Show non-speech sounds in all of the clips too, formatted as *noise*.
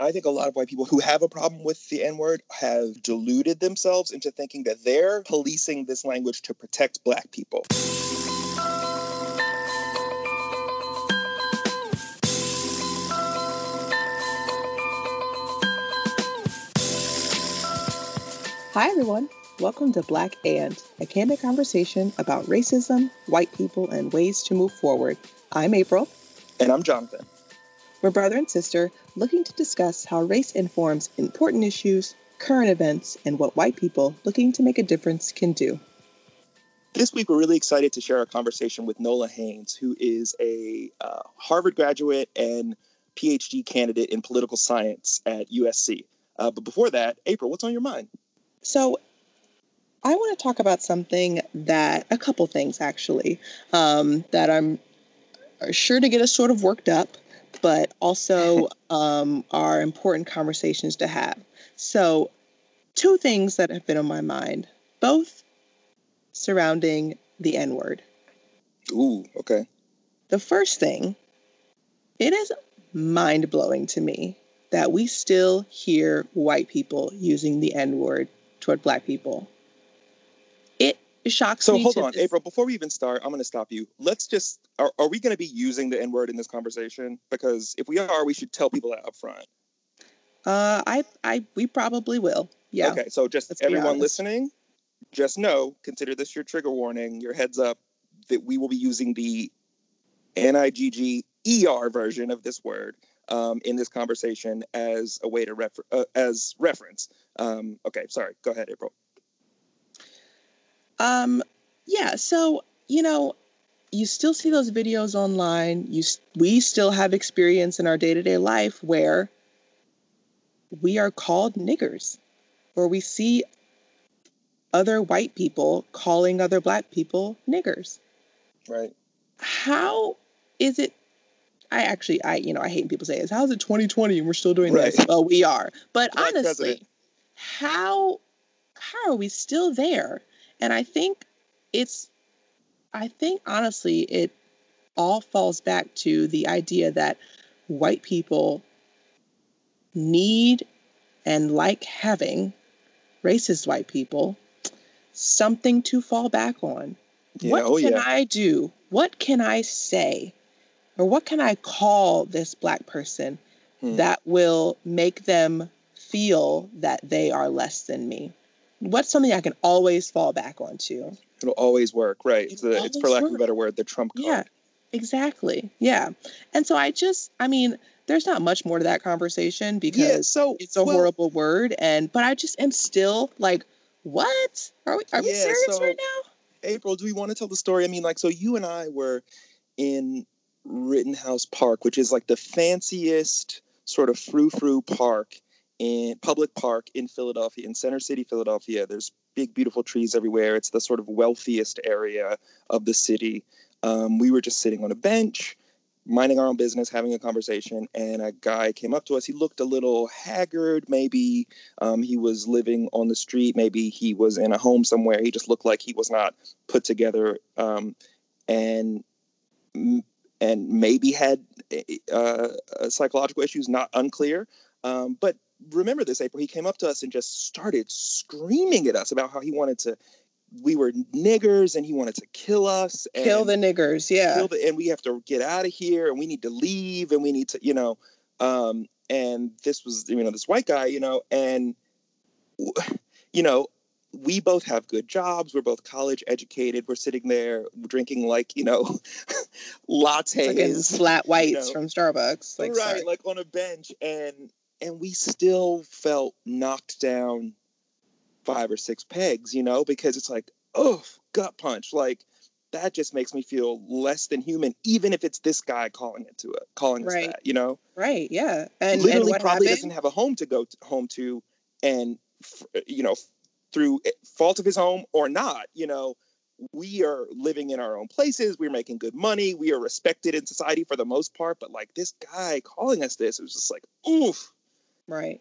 I think a lot of white people who have a problem with the N word have deluded themselves into thinking that they're policing this language to protect black people. Hi, everyone. Welcome to Black and, a candid conversation about racism, white people, and ways to move forward. I'm April. And I'm Jonathan. We're brother and sister looking to discuss how race informs important issues, current events, and what white people looking to make a difference can do. This week, we're really excited to share our conversation with Nola Haynes, who is a uh, Harvard graduate and PhD candidate in political science at USC. Uh, but before that, April, what's on your mind? So, I want to talk about something that, a couple things actually, um, that I'm sure to get us sort of worked up but also *laughs* um, are important conversations to have. So, two things that have been on my mind, both surrounding the N word. Ooh, okay. The first thing, it is mind blowing to me that we still hear white people using the N word toward black people It shocks so me. So hold on, this... April. Before we even start, I'm going to stop you. Let's just are, are we going to be using the N word in this conversation? Because if we are, we should tell people that up front. Uh, I, I, we probably will. Yeah. Okay. So just Let's everyone listening, just know, consider this your trigger warning, your heads up that we will be using the N I G G E R version of this word um, in this conversation as a way to refer uh, as reference. Um, okay. Sorry. Go ahead, April. Um, yeah. So you know, you still see those videos online. You we still have experience in our day to day life where we are called niggers, or we see other white people calling other black people niggers. Right. How is it? I actually, I you know, I hate when people say this. How's it 2020 and we're still doing right. this? Well, we are. But black honestly, president. how how are we still there? And I think it's, I think honestly, it all falls back to the idea that white people need and like having racist white people something to fall back on. Yeah, what oh, can yeah. I do? What can I say? Or what can I call this black person hmm. that will make them feel that they are less than me? what's something I can always fall back onto? It'll always work, right? It's, the, it's for lack work. of a better word, the trump card. Yeah, exactly. Yeah. And so I just, I mean, there's not much more to that conversation because yeah, so, it's a well, horrible word. And, but I just am still like, what? Are we, are yeah, we serious so, right now? April, do we want to tell the story? I mean, like, so you and I were in Rittenhouse Park, which is like the fanciest sort of frou frou park in public park in Philadelphia, in Center City, Philadelphia. There's big, beautiful trees everywhere. It's the sort of wealthiest area of the city. Um, we were just sitting on a bench, minding our own business, having a conversation, and a guy came up to us. He looked a little haggard. Maybe um, he was living on the street. Maybe he was in a home somewhere. He just looked like he was not put together, um, and and maybe had uh, psychological issues. Not unclear. Um, but remember this, April. He came up to us and just started screaming at us about how he wanted to. We were niggers, and he wanted to kill us. kill the niggers, yeah. The, and we have to get out of here, and we need to leave, and we need to, you know. Um, and this was, you know, this white guy, you know, and you know, we both have good jobs. We're both college educated. We're sitting there drinking like you know *laughs* lattes, like flat whites you know, from Starbucks, like, right? Sorry. Like on a bench, and and we still felt knocked down five or six pegs, you know, because it's like, oh, gut punch. Like that just makes me feel less than human, even if it's this guy calling it to it, calling us right. that, you know? Right. Yeah. And literally and probably happened? doesn't have a home to go to, home to, and you know, through eh, fault of his home or not, you know, we are living in our own places. We're making good money. We are respected in society for the most part. But like this guy calling us this, it was just like, oof. Right.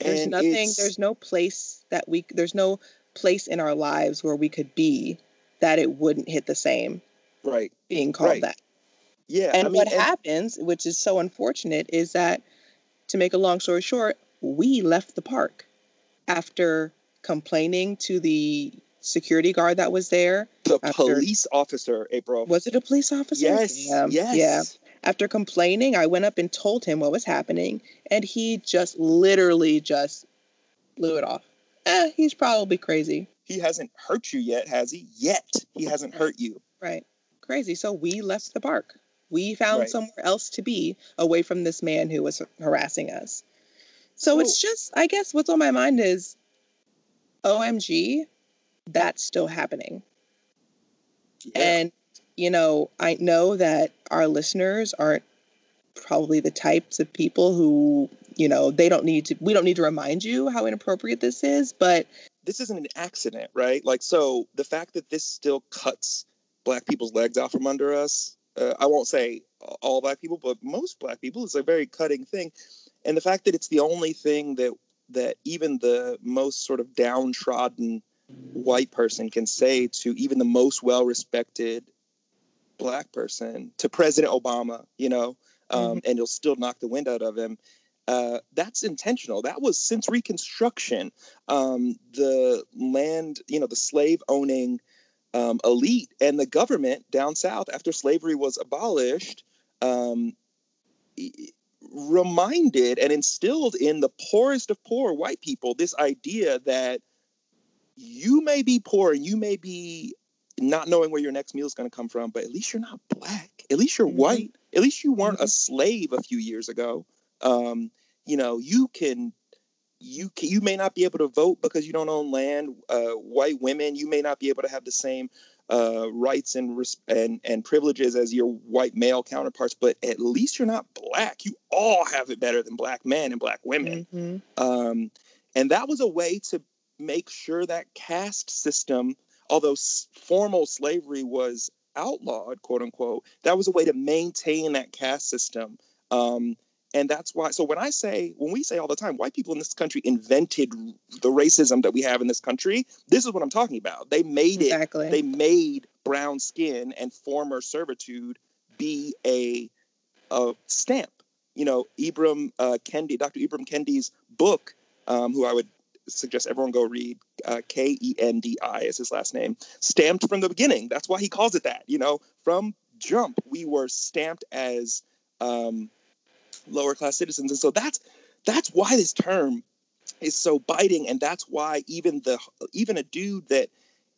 There's and nothing, there's no place that we, there's no place in our lives where we could be that it wouldn't hit the same. Right. Being called right. that. Yeah. And I mean, what and- happens, which is so unfortunate, is that to make a long story short, we left the park after complaining to the security guard that was there. The police officer, April. Was it a police officer? Yes. Yes. Yeah. After complaining, I went up and told him what was happening, and he just literally just blew it off. Eh, he's probably crazy. He hasn't hurt you yet, has he? Yet. He hasn't hurt you. Right. Crazy. So we left the park. We found Right. somewhere else to be away from this man who was harassing us. So So- it's just, I guess what's on my mind is OMG, that's still happening. Yeah. And, you know, I know that our listeners aren't probably the types of people who, you know, they don't need to, we don't need to remind you how inappropriate this is, but this isn't an accident, right? Like, so the fact that this still cuts black people's legs out from under us, uh, I won't say all black people, but most black people, is a very cutting thing. And the fact that it's the only thing that that even the most sort of downtrodden white person can say to even the most well-respected black person to President Obama, you know, um, and you'll still knock the wind out of him. Uh, that's intentional. That was since Reconstruction um, the land, you know, the slave owning um, elite and the government down south after slavery was abolished um, reminded and instilled in the poorest of poor white people this idea that you may be poor and you may be not knowing where your next meal is going to come from, but at least you're not black. At least you're Mhm. white. At least you weren't a Mhm. slave a few years ago. Um, you know, you can you can, you may not be able to vote because you don't own land. Uh, white women, you may not be able to have the same uh, rights and, and and privileges as your white male counterparts, but at least you're not black. You all have it better than black men and black women. Mhm. Um, and that was a way to make sure that caste system, although formal slavery was outlawed, quote unquote, that was a way to maintain that caste system. Um, and that's why, so when I say, when we say all the time, white people in this country invented the racism that we have in this country, this is what I'm talking about. They made it exactly. they made brown skin and former servitude be a, a stamp. You know, Ibram uh, Kendi, Dr. Ibram Kendi's book, um, who I would suggest everyone go read, uh, K E N D I is his last name, stamped from the beginning. That's why he calls it that. You know, from jump, we were stamped as um, lower class citizens, and so that's that's why this term is so biting, and that's why even the even a dude that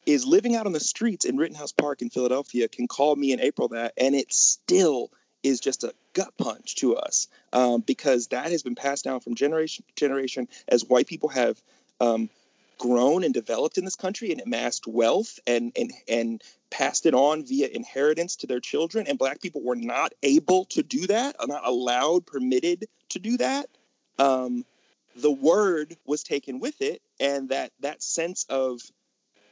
is living out on the streets in Rittenhouse Park in Philadelphia can call me in April that, and it still is just a gut punch to us um, because that has been passed down from generation to generation as white people have um, grown and developed in this country and amassed wealth and and and passed it on via inheritance to their children. And black people were not able to do that not allowed permitted to do that. Um, the word was taken with it and that that sense of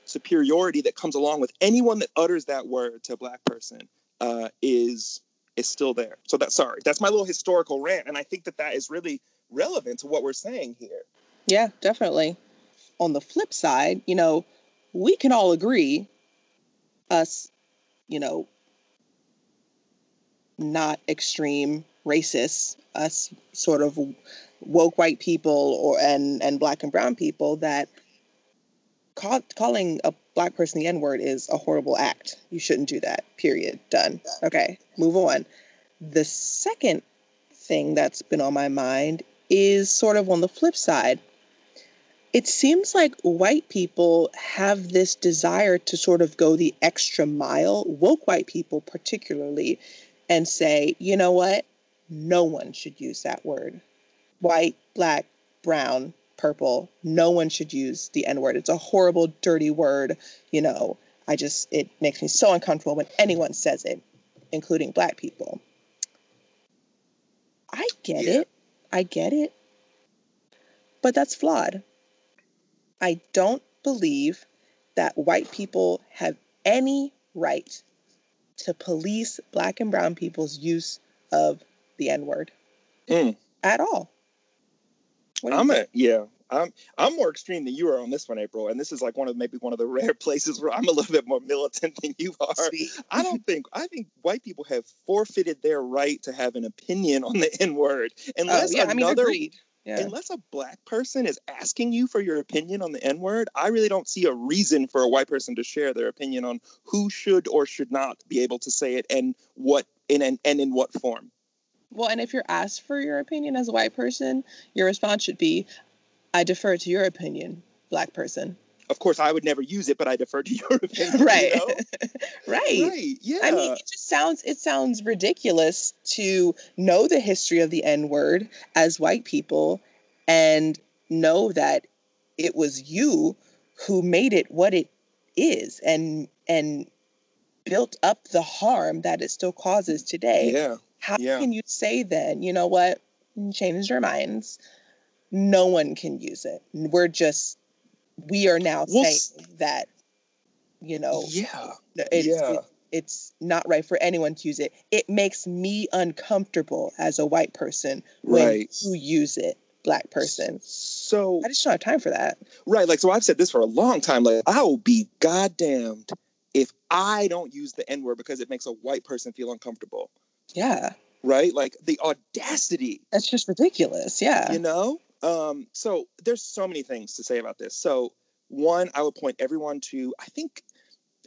superiority that comes along with anyone that utters that word to a black person uh, is is still there so that's sorry that's my little historical rant and i think that that is really relevant to what we're saying here Yeah, definitely. On the flip side, you know, we can all agree, us, you know, not extreme racists, us sort of woke white people or and and black and brown people that call, calling a black person the N word is a horrible act. You shouldn't do that. Period. Done. Okay, move on. The second thing that's been on my mind is sort of on the flip side. It seems like white people have this desire to sort of go the extra mile, woke white people particularly, and say, you know what? No one should use that word. White, black, brown, purple, no one should use the N word. It's a horrible, dirty word. You know, I just, it makes me so uncomfortable when anyone says it, including black people. I get Yeah. it. I get it. But that's flawed. I don't believe that white people have any right to police black and brown people's use of the N word Mm. at all. I'm a yeah. I'm I'm more extreme than you are on this one, April, and this is like one of maybe one of the *laughs* rare places where I'm a little bit more militant than you are. Sweet. I don't *laughs* think I think white people have forfeited their right to have an opinion on the *laughs* N word unless oh, yeah, another. I mean, yeah. Unless a black person is asking you for your opinion on the N word, I really don't see a reason for a white person to share their opinion on who should or should not be able to say it and what in and, and in what form. Well, and if you're asked for your opinion as a white person, your response should be, I defer to your opinion, black person. Of course, I would never use it, but I defer to your *laughs* opinion. *laughs* right. You know? *laughs* right. Right. Yeah. I mean, it just sounds it sounds ridiculous to know the history of the N word as white people and know that it was you who made it what it is and and built up the harm that it still causes today. Yeah. How yeah. can you say then, you know what, change your minds? no one can use it. We're just we are now well, saying that you know yeah it's, yeah. It, it's not right for anyone to use it. It makes me uncomfortable as a white person when right. you use it, black person. So I just don't have time for that. Right. Like so I've said this for a long time. Like I will be goddamned if I don't use the N-word because it makes a white person feel uncomfortable. Yeah. Right? Like the audacity. That's just ridiculous. Yeah. You know? Um, so there's so many things to say about this. So one, I would point everyone to I think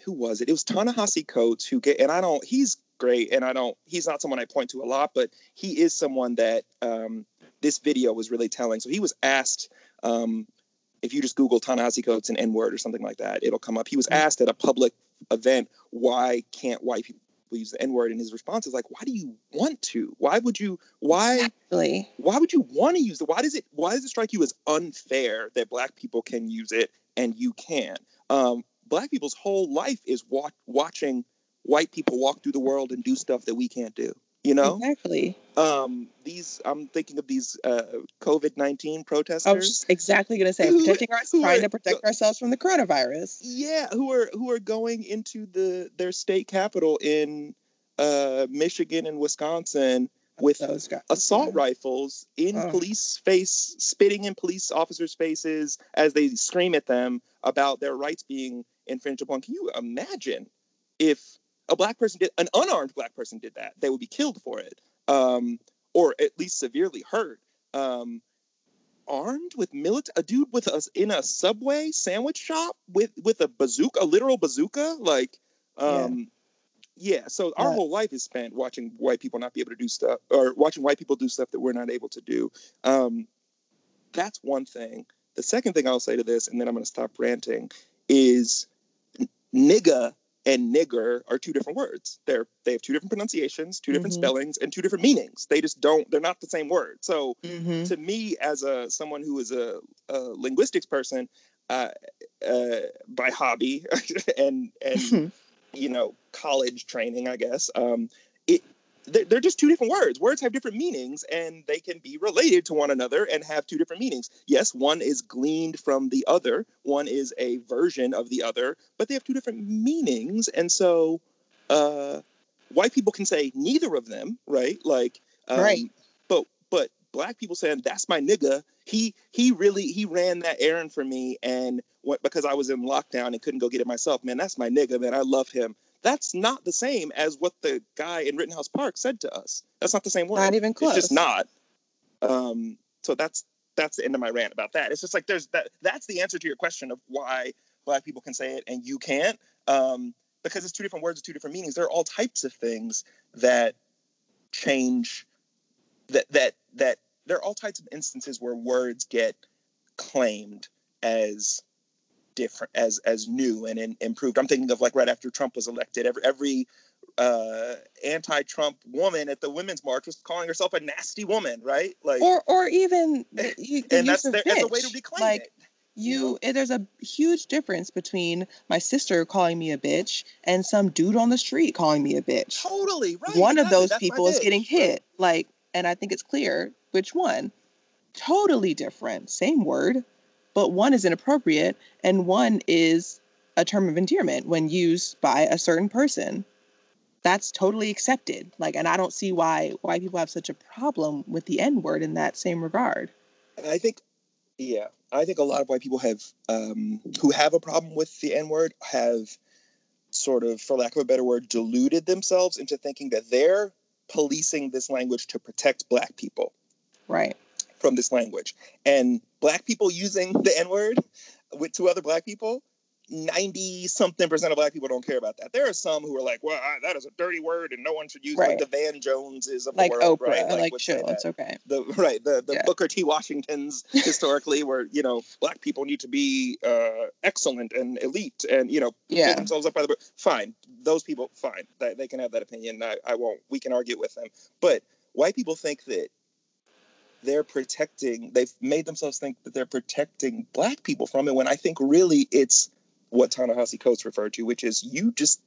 who was it? It was Ta-Nehisi Coates who get and I don't he's great and I don't he's not someone I point to a lot, but he is someone that um, this video was really telling. So he was asked um, if you just Google Ta-Nehisi Coates and N word or something like that, it'll come up. He was mm. asked at a public event, why can't white people use the N word, and his response is like, "Why do you want to? Why would you? Why? Exactly. Why would you want to use it? Why does it? Why does it strike you as unfair that Black people can use it and you can't? Um, black people's whole life is wa- watching white people walk through the world and do stuff that we can't do you know? Exactly. Um these i'm thinking of these uh covid-19 protesters i was exactly going to say protecting us trying are, to protect ourselves from the coronavirus. Yeah who are who are going into the their state capital in uh michigan and wisconsin with assault yeah. rifles in oh. police face spitting in police officers faces as they scream at them about their rights being infringed upon. Can you imagine if a black person did an unarmed black person did that they would be killed for it um, or at least severely hurt um, armed with military a dude with us in a subway sandwich shop with with a bazooka a literal bazooka like um, yeah. yeah so our yeah. whole life is spent watching white people not be able to do stuff or watching white people do stuff that we're not able to do um, that's one thing the second thing i'll say to this and then i'm going to stop ranting is nigga and nigger are two different words. They're they have two different pronunciations, two different mm-hmm. spellings, and two different meanings. They just don't. They're not the same word. So mm-hmm. to me, as a someone who is a, a linguistics person uh, uh, by hobby *laughs* and and *laughs* you know college training, I guess, um, it they're just two different words. Words have different meanings and they can be related to one another and have two different meanings. Yes, one is gleaned from the other, one is a version of the other, but they have two different meanings. And so uh, white people can say neither of them, right? Like, um, right. But, but black people saying that's my nigga. He he really he ran that errand for me, and what, because I was in lockdown and couldn't go get it myself, man, that's my nigga, man. I love him that's not the same as what the guy in Rittenhouse Park said to us. That's not the same word. Not even close. It's just not. Um, so that's that's the end of my rant about that. It's just like there's that. That's the answer to your question of why black people can say it and you can't. Um, because it's two different words with two different meanings. There are all types of things that change. That that that there are all types of instances where words get claimed as different as as new and in, improved. I'm thinking of like right after Trump was elected, every every uh, anti-Trump woman at the Women's March was calling herself a nasty woman, right? Like, or or even *laughs* the, the and that's their, as a way to reclaim like, it. You, eh, there's a huge difference between my sister calling me a bitch and some dude on the street calling me a bitch. Totally right. One of those people is getting hit, like, and I think it's clear which one. Totally different, same word, but one is inappropriate and one is a term of endearment when used by a certain person that's totally accepted like and i don't see why why people have such a problem with the n word in that same regard i think Yeah, I think a lot of white people have um, who have a problem with the N word have sort of, for lack of a better word, deluded themselves into thinking that they're policing this language to protect black people. Right. From this language. And black people using the N word with two other black people 90 something percent of black people don't care about that. There are some who are like, well, I, that is a dirty word and no one should use right. like the Van Joneses of like the world. Oprah, right? Like, like chill, it's okay. The right, the, the yeah. Booker T. Washingtons *laughs* historically where, you know, black people need to be uh, excellent and elite and, you know, yeah. themselves up by the book. Fine. Those people, fine. They, they can have that opinion. I, I won't. We can argue with them. But white people think that they're protecting, they've made themselves think that they're protecting black people from it when I think really it's what Ta-Nehisi Coates referred to, which is you just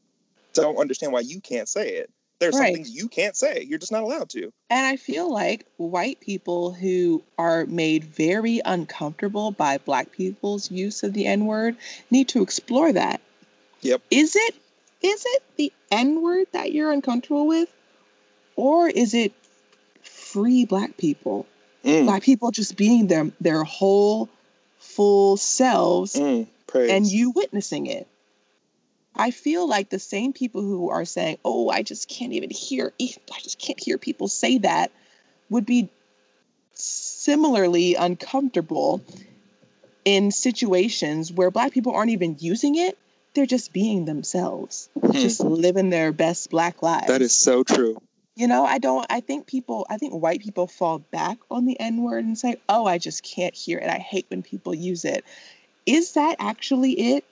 don't understand why you can't say it. There's right. some things you can't say. You're just not allowed to. And I feel like white people who are made very uncomfortable by black people's use of the N-word need to explore that. Yep. Is it is it the N-word that you're uncomfortable with? Or is it free black people? Mm. Black people just being their their whole full selves mm. And you witnessing it. I feel like the same people who are saying, "Oh, I just can't even hear I just can't hear people say that," would be similarly uncomfortable in situations where black people aren't even using it. They're just being themselves, hmm. just living their best black lives. That is so true. You know, I don't I think people I think white people fall back on the N-word and say, "Oh, I just can't hear it. I hate when people use it." is that actually it?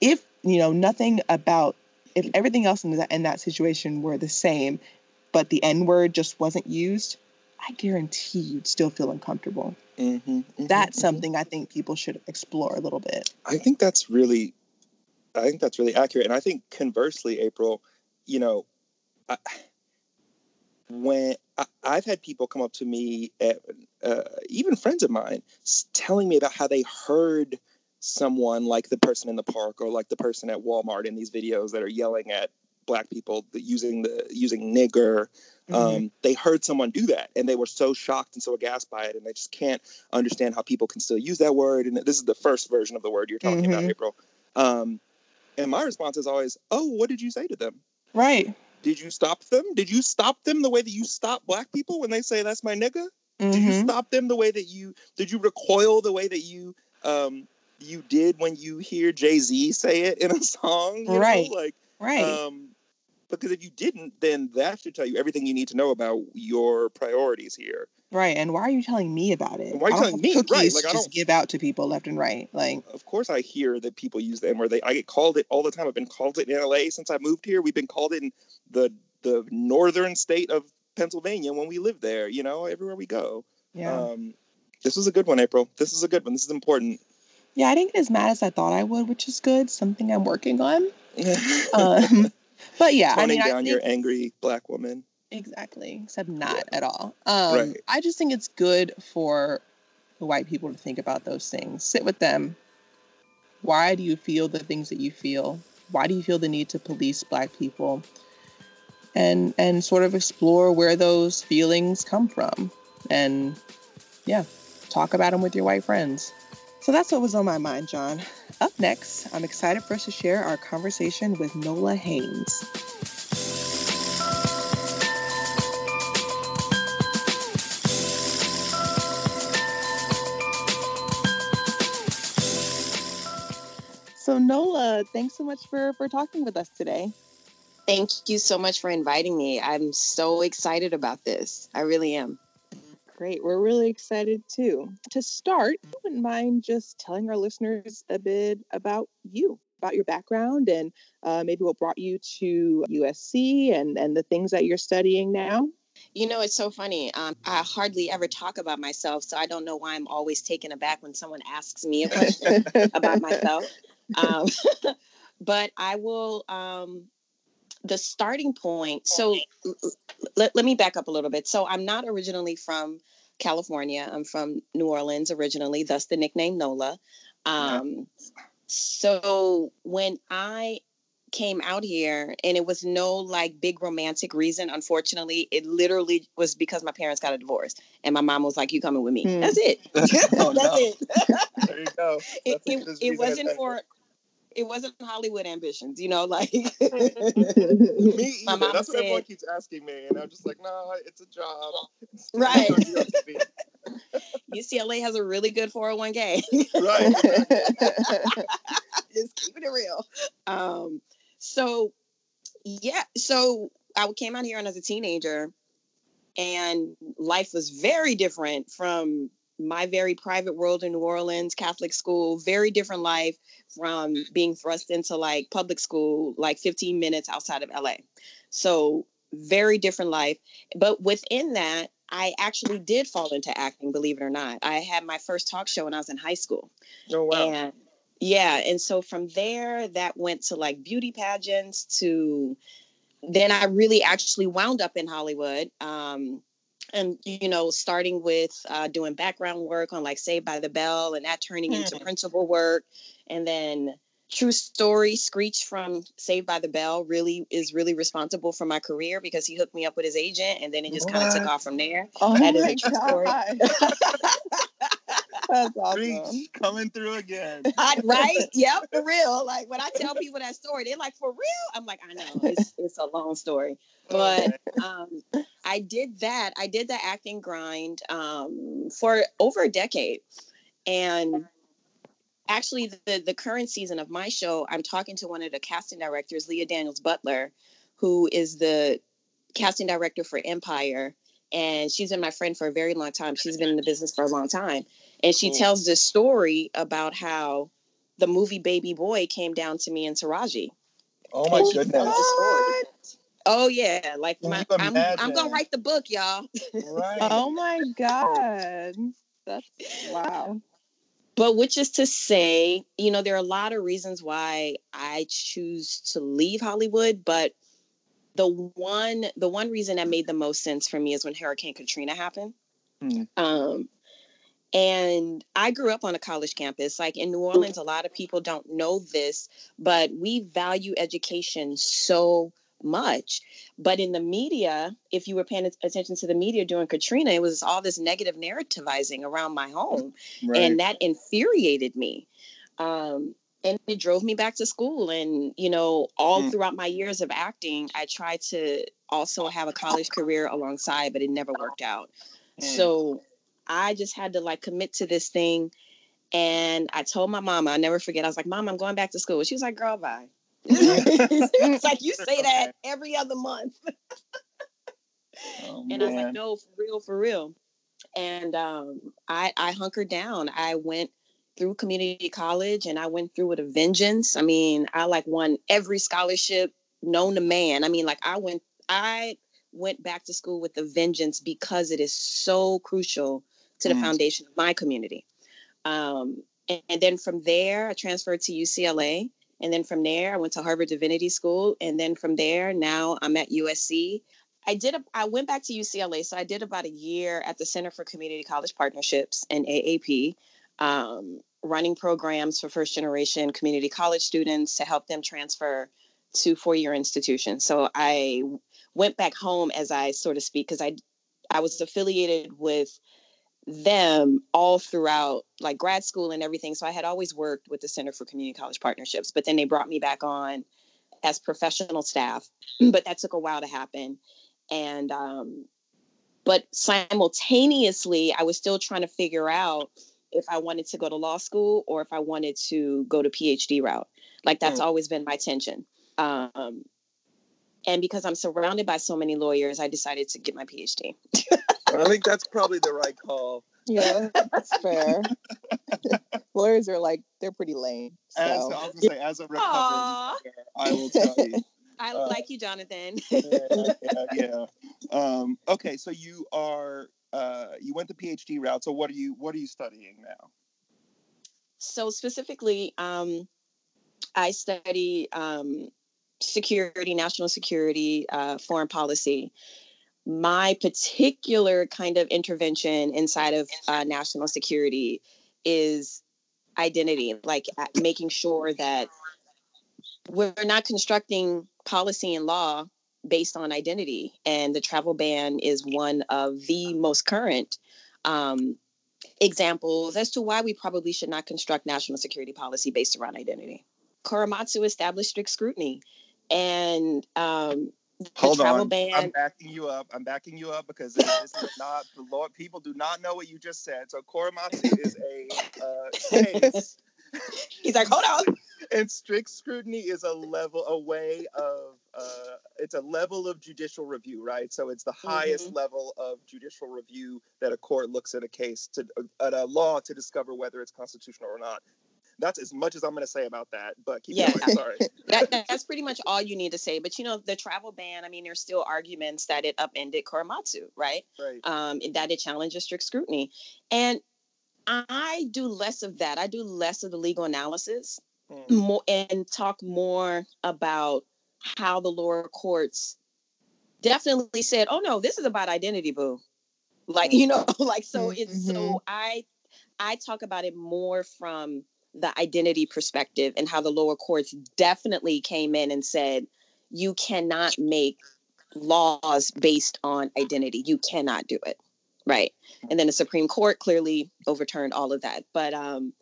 If, you know, nothing about, if everything else in that, in that situation were the same, but the N word just wasn't used, I guarantee you'd still feel uncomfortable. Mm-hmm, mm-hmm, that's mm-hmm. something I think people should explore a little bit. I think that's really, I think that's really accurate. And I think conversely, April, you know, I, when I, have had people come up to me, at, uh, even friends of mine, telling me about how they heard someone like the person in the park or like the person at Walmart in these videos that are yelling at black people using the using nigger. Mm-hmm. um, they heard someone do that and they were so shocked and so aghast by it and they just can't understand how people can still use that word. And this is the first version of the word you're talking mm-hmm. about april. Um, and my response is always oh what did you say to them? Right did you stop them did you stop them the way that you stop black people when they say that's my nigga mm-hmm. did you mm-hmm. stop them the way that you did you recoil the way that you um, you did when you hear Jay Z say it in a song, right? Know? Like, right. Um, because if you didn't, then that should tell you everything you need to know about your priorities here. Right. And why are you telling me about it? And why are you telling me? Right. Like I don't give out to people left and right. Like Of course I hear that people use the N word. They I get called it all the time. I've been called it in LA since I moved here. We've been called it in the the northern state of Pennsylvania when we lived there, you know, everywhere we go. Yeah. Um, this was a good one, April. This is a good one. This is important. Yeah, I didn't get as mad as I thought I would, which is good. Something I'm working on. um, *laughs* but yeah, Toning I mean, down I think, your angry black woman. Exactly, except not yeah. at all. Um, right. I just think it's good for white people to think about those things. Sit with them. Why do you feel the things that you feel? Why do you feel the need to police black people? And and sort of explore where those feelings come from. And yeah, talk about them with your white friends. So that's what was on my mind, John. Up next, I'm excited for us to share our conversation with Nola Haynes. Nola, thanks so much for for talking with us today. Thank you so much for inviting me. I'm so excited about this. I really am. Great. We're really excited too. To start, wouldn't mind just telling our listeners a bit about you, about your background, and uh, maybe what brought you to USC and, and the things that you're studying now. You know, it's so funny. Um, I hardly ever talk about myself, so I don't know why I'm always taken aback when someone asks me a question *laughs* about myself. Um, *laughs* but I will um, the starting point so let, let me back up a little bit. So i'm not originally from california. I'm from new orleans originally thus the nickname nola. Um, so when i came out here and it was no like big romantic reason unfortunately it literally was because my parents got a divorce and my mom was like you coming with me? Hmm. that's it. *laughs* Oh, *laughs* that's it. There you go. It, it, it wasn't for it wasn't Hollywood ambitions, you know, *laughs* like me *laughs* either. That's said, what everyone keeps asking me, and I'm just like, no, nah, it's a job. It's *laughs* right. UCLA has a really good 401k. right. Just keeping it real. Um, so yeah, so I came out here and as a teenager, and life was very different from my very private world in New Orleans, Catholic school, very different life from being thrust into like public school, like 15 minutes outside of LA. So, very different life. But within that, I actually did fall into acting, believe it or not. I had my first talk show when I was in high school. Oh, wow. And yeah. And so from there, that went to like beauty pageants to then I really actually wound up in Hollywood. Um, and you know starting with uh, doing background work on like saved by the bell and that turning mm. into principal work and then true story screech from saved by the bell really is really responsible for my career because he hooked me up with his agent and then it just kind of took off from there oh that is a true God. story *laughs* That's awesome. coming through again. I, right? *laughs* Yep, for real. Like when I tell people that story, they're like, "For real?" I'm like, "I know, it's, it's a long story." But *laughs* um, I did that. I did the acting grind um, for over a decade, and actually, the the current season of my show, I'm talking to one of the casting directors, Leah Daniels Butler, who is the casting director for Empire and she's been my friend for a very long time. She's been in the business for a long time. And she mm. tells this story about how the movie Baby Boy came down to me in Taraji. Oh my goodness. Oh yeah, like my, I'm, I'm gonna write the book, y'all. Right. oh my god, that's wow. But which is to say, you know, there are a lot of reasons why I choose to leave Hollywood, but the one the one reason that made the most sense for me is when Hurricane Katrina happened. Mm. Um, and I grew up on a college campus. Like in New Orleans, a lot of people don't know this, but we value education so much. But in the media, if you were paying attention to the media during Katrina, it was all this negative narrativizing around my home. Right. And that infuriated me. Um, and it drove me back to school. And, you know, all mm. throughout my years of acting, I tried to also have a college career alongside, but it never worked out. Mm. So I just had to like commit to this thing. And I told my mama, I never forget, I was like, Mom, I'm going back to school. She was like, Girl, bye. It's like you say *laughs* that every other month. *laughs* oh, and I was like, No, for real, for real. And um, I, I hunkered down. I went through community college and I went through with a vengeance. I mean, I like won every scholarship known to man. I mean, like I went I went back to school with a vengeance because it is so crucial to the mm. foundation of my community. Um, and, and, then from there, I transferred to UCLA. And then from there, I went to Harvard Divinity School. And then from there, now I'm at USC. I did. A, I went back to UCLA, so I did about a year at the Center for Community College Partnerships and AAP, um, running programs for first generation community college students to help them transfer to four year institutions. So I went back home, as I sort of speak, because I I was affiliated with them all throughout like grad school and everything. So I had always worked with the Center for Community College Partnerships, but then they brought me back on as professional staff. *clears throat* but that took a while to happen. And um, but simultaneously, I was still trying to figure out if I wanted to go to law school or if I wanted to go to PhD route. Like that's mm. always been my tension. Um, and because I'm surrounded by so many lawyers, I decided to get my PhD. *laughs* I think that's probably the right call. Yeah, that's fair. *laughs* Lawyers are like they're pretty lame. So. As, I was gonna say, as a recovering lawyer, I will tell you. *laughs* I uh, like you, Jonathan. yeah, yeah, yeah. Um, okay, so you are uh, you went the PhD route. So what are you what are you studying now? So specifically, um, I study um, security, national security, uh, foreign policy. My particular kind of intervention inside of uh, national security is identity, like making sure that we're not constructing policy and law based on identity. And the travel ban is one of the most current um, examples as to why we probably should not construct national security policy based around identity. Korematsu established strict scrutiny. And um, Hold on. Ban... I'm backing you up. I'm backing you up because this, is not the Lord. People do not know what you just said. So Korematsu is a uh, case. *laughs* He's like, hold on. And strict scrutiny is a level, a way of, uh, it's a level of judicial review, right? So it's the highest mm-hmm. level of judicial review that a court looks at a case to, at a law to discover whether it's constitutional or not that's as much as I'm going to say about that. But keep yeah. going. Sorry. *laughs* that, *laughs* that's pretty much all you need to say. But you know, the travel ban. I mean, there's still arguments that it upended Korematsu, right? Right. Um, that it challenges strict scrutiny, and I do less of that. I do less of the legal analysis, mm. more and talk more about how the lower courts definitely said, "Oh no, this is about identity, boo." Like mm. you know, *laughs* like so. Mm-hmm. It's so mm-hmm. I I talk about it more from the identity perspective and how the lower courts definitely came in and said you cannot make laws based on identity. You cannot do it. Right? And then the supreme court clearly overturned all of that. But um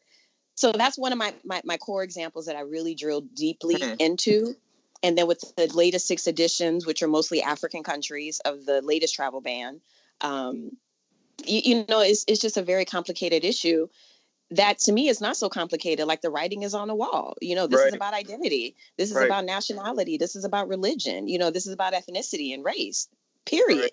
so that's one of my my, my core examples that i really drilled deeply mm-hmm. into. And then with the latest six editions which are mostly african countries of the latest travel ban um you, you know it's, it's just a very complicated issue that to me is not so complicated. Like the writing is on the wall. You know, this right. is about identity. This is right. about nationality. This is about religion. You know, this is about ethnicity and race. Period. Right.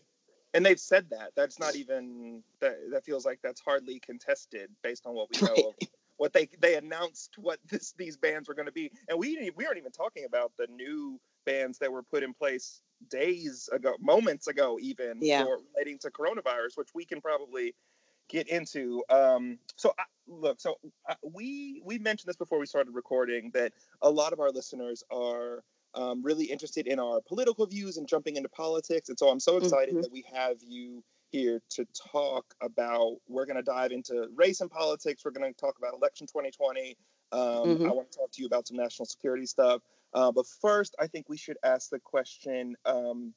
And they've said that. That's not even that. That feels like that's hardly contested based on what we know. Of *laughs* what they they announced what this these bands were going to be, and we we aren't even talking about the new bans that were put in place days ago, moments ago, even yeah. relating to coronavirus, which we can probably get into. Um, so I, look, so uh, we we mentioned this before we started recording that a lot of our listeners are um, really interested in our political views and jumping into politics, and so I'm so excited mm-hmm. that we have you here to talk about. We're going to dive into race and politics. We're going to talk about election 2020. Um, mm-hmm. I want to talk to you about some national security stuff. Uh, but first, I think we should ask the question. Um,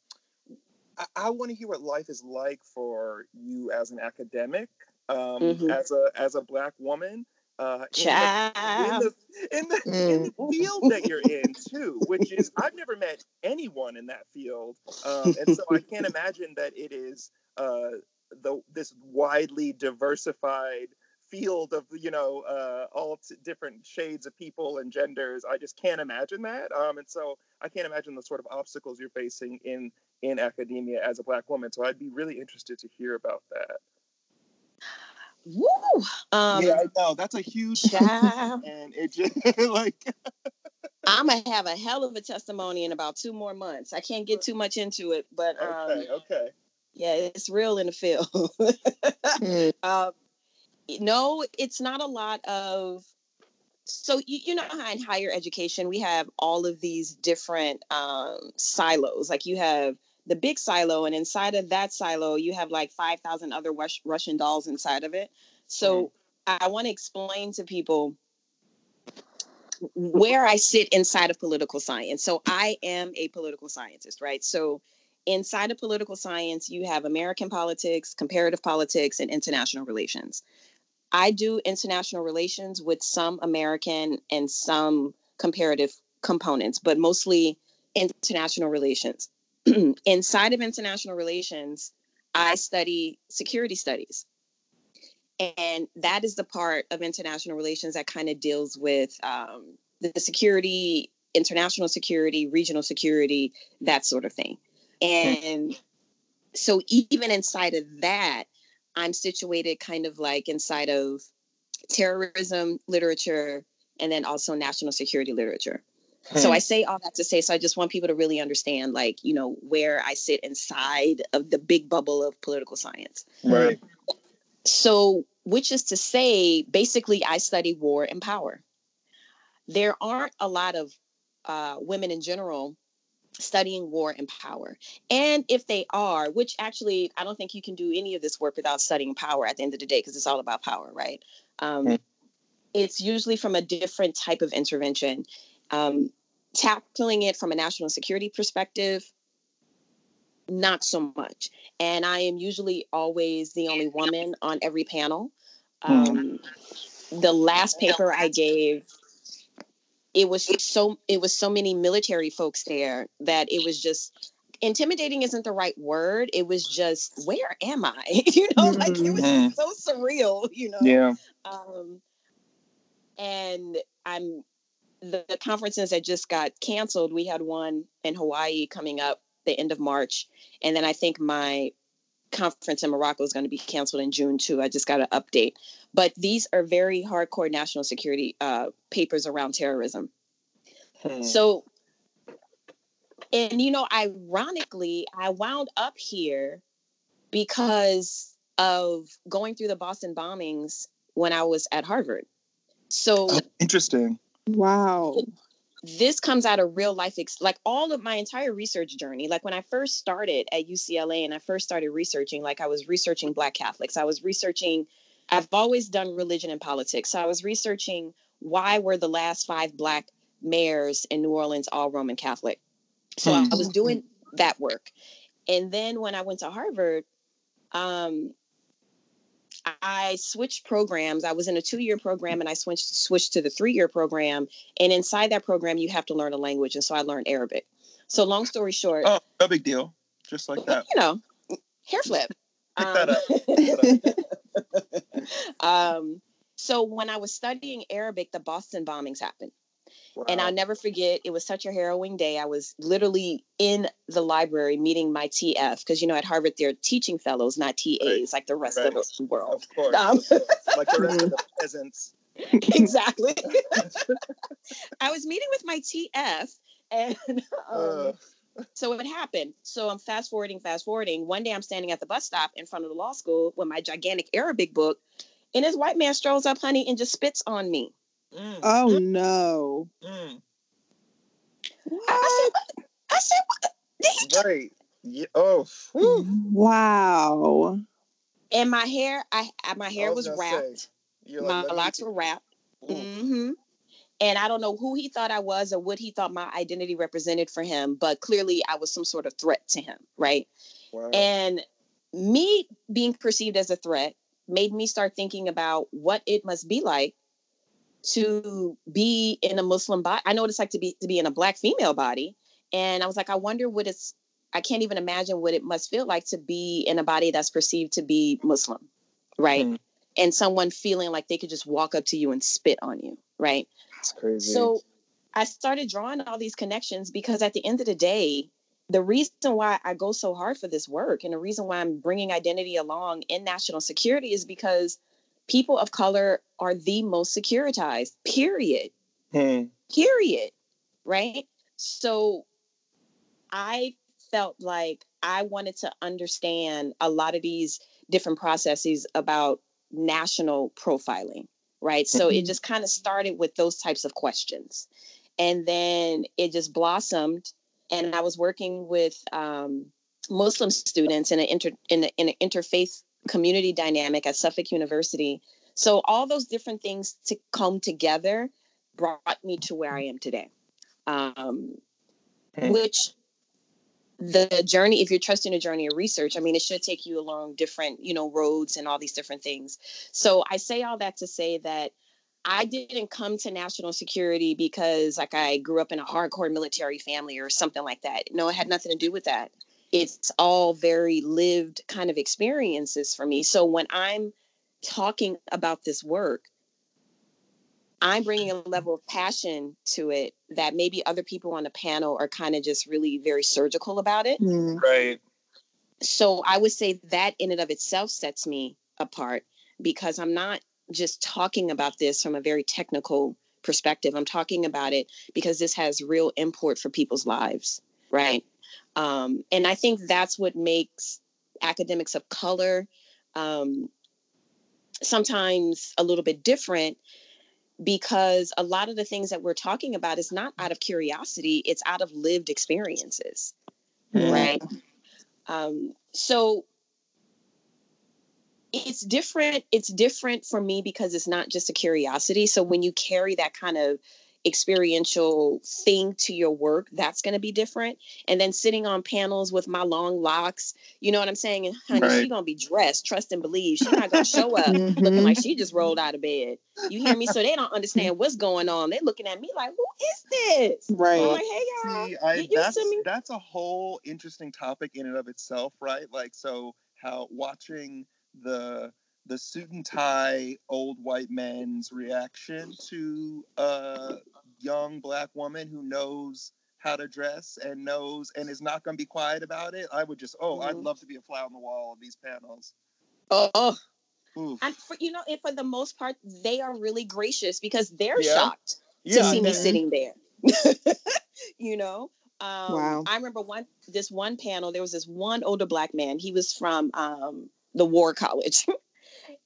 I, I want to hear what life is like for you as an academic, um, mm-hmm. as a as a black woman. Uh, in, the, in, the, in, the, in the mm. field that you're in too, which is I've never met anyone in that field, um, and so I can't imagine that it is uh, the this widely diversified field of you know uh, all t- different shades of people and genders. I just can't imagine that, um, and so I can't imagine the sort of obstacles you're facing in in academia as a black woman. So I'd be really interested to hear about that. Woo! Um, yeah, I know that's a huge child. and it just *laughs* like I'm gonna have a hell of a testimony in about two more months. I can't get too much into it, but um, okay, okay, yeah, it's real in the field. *laughs* mm. No, it's not a lot of so you, you know how in higher education we have all of these different um, silos like you have the big silo and inside of that silo you have like 5000 other Rush, russian dolls inside of it. So mm-hmm. i want to explain to people where i sit inside of political science. So i am a political scientist right? So inside of political science you have american politics comparative politics and international relations I do international relations with some American and some comparative components, but mostly international relations. *clears throat* Inside of international relations, I study security studies. And that is the part of international relations that kind of deals with um, the security, international security, regional security, that sort of thing. And so, even inside of that, I'm situated kind of like inside of terrorism literature and then also national security literature. Hmm. So I say all that to say, so I just want people to really understand, like, you know, where I sit inside of the big bubble of political science. Right. So, which is to say, basically, I study war and power. There aren't a lot of uh, women in general studying war and power. And if they are, which actually, I don't think you can do any of this work without studying power at the end of the day, because it's all about power, right? Um, mm-hmm. It's usually from a different type of intervention. Um, tackling it from a national security perspective, not so much. And I am usually always the only woman on every panel. Hmm. Um, the last paper I gave, it was so it was so many military folks there that it was just intimidating isn't the right word. It was just where am I? *laughs* you know, like it was mm-hmm. so surreal. You know. Yeah. Um, and I'm the, the conferences that just got canceled. We had one in Hawaii coming up the end of March, and then I think my conference in Morocco is going to be canceled in June too. I just got an update. But these are very hardcore national security uh, papers around terrorism. Hmm. So, and you know, ironically, I wound up here because of going through the Boston bombings when I was at Harvard. So oh, interesting. Wow. This comes out of real life, ex- like all of my entire research journey. Like when I first started at UCLA and I first started researching, like I was researching Black Catholics, I was researching, I've always done religion and politics. So I was researching why were the last five Black mayors in New Orleans all Roman Catholic. So mm-hmm. I was doing that work. And then when I went to Harvard, um, I switched programs. I was in a two-year program and I switched switched to the three-year program. And inside that program, you have to learn a language. And so I learned Arabic. So long story short. Oh, no big deal. Just like that. You know, hair flip. Pick um, *laughs* that up. *laughs* um, so when I was studying Arabic, the Boston bombings happened. Wow. And I'll never forget, it was such a harrowing day. I was literally in the library meeting my TF because, you know, at Harvard, they're teaching fellows, not TAs right. like the rest right. of the world. Of course. Um. Like the rest of the peasants. exactly. *laughs* *laughs* I was meeting with my TF and. Um. So it happened. So I'm fast forwarding, fast forwarding. One day I'm standing at the bus stop in front of the law school with my gigantic Arabic book, and this white man strolls up, honey, and just spits on me. Mm. Oh mm. no. Mm. I said, I said, what? Right. Yeah. Oh. Wow. And my hair, I my hair I was, was wrapped. Say, my locks were wrapped. Mm-hmm. And I don't know who he thought I was or what he thought my identity represented for him, but clearly I was some sort of threat to him, right? Wow. And me being perceived as a threat made me start thinking about what it must be like to be in a Muslim body. I know what it's like to be to be in a black female body. And I was like, I wonder what it's I can't even imagine what it must feel like to be in a body that's perceived to be Muslim, right? Mm. And someone feeling like they could just walk up to you and spit on you, right? That's crazy. So I started drawing all these connections because at the end of the day, the reason why I go so hard for this work and the reason why I'm bringing identity along in national security is because people of color are the most securitized, period. Hmm. Period. Right? So I felt like I wanted to understand a lot of these different processes about national profiling, right? So it mm-hmm. just kind of started with those types of questions. And then it just blossomed. And I was working with um, Muslim students in an, inter, in, a, in an interfaith community dynamic at Suffolk University. So all those different things to come together brought me to where I am today. Um, okay. Which the journey, if you're trusting a journey of research, I mean, it should take you along different, you know, roads and all these different things. So I say all that to say that I didn't come to national security because like I grew up in a hardcore military family or something like that. No, it had nothing to do with that it's all very lived kind of experiences for me. So when I'm talking about this work, I'm bringing a level of passion to it that maybe other people on the panel are kind of just really very surgical about it. Mm-hmm. Right. So I would say that in and of itself sets me apart because I'm not just talking about this from a very technical perspective. I'm talking about it because this has real import for people's lives. Right. Um, and I think that's what makes academics of color um, sometimes a little bit different because a lot of the things that we're talking about is not out of curiosity, it's out of lived experiences. Mm. Right. Um, so it's different. It's different for me because it's not just a curiosity. So when you carry that kind of experiential thing to your work, that's going to be different. And then sitting on panels with my long locks, you know what I'm saying? And honey, right. she's going to be dressed, trust and believe. She's not going to show up mm-hmm. looking like she just rolled out of bed. You hear me? So they don't understand what's going on. They're looking at me like, who is this? Right. I'm like, hey, y'all. See, I, that's, that's a whole interesting topic in and of itself, right? Like, so how watching the the suit and tie old white men's reaction to a young black woman who knows how to dress and knows and is not going to be quiet about it. I would just, oh, mm-hmm. I'd love to be a fly on the wall of these panels. Oh, and for you know, and for the most part, they are really gracious because they're yeah. shocked yeah, to see me sitting there. *laughs* you know, um, wow. I remember one this one panel. There was this one older black man. He was from um, the War College, *laughs*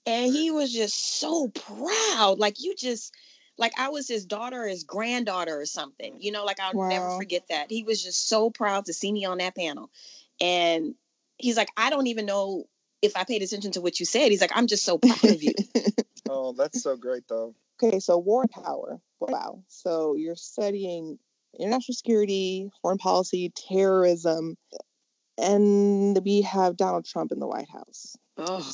and he was just so proud. Like you just like I was his daughter, his granddaughter, or something. You know, like I'll wow. never forget that. He was just so proud to see me on that panel, and he's like, I don't even know if I paid attention to what you said. He's like, I'm just so proud of you. *laughs* oh, that's so great, though. Okay, so war and power. Wow. So you're studying international security, foreign policy, terrorism, and we have Donald Trump in the White House. Oh.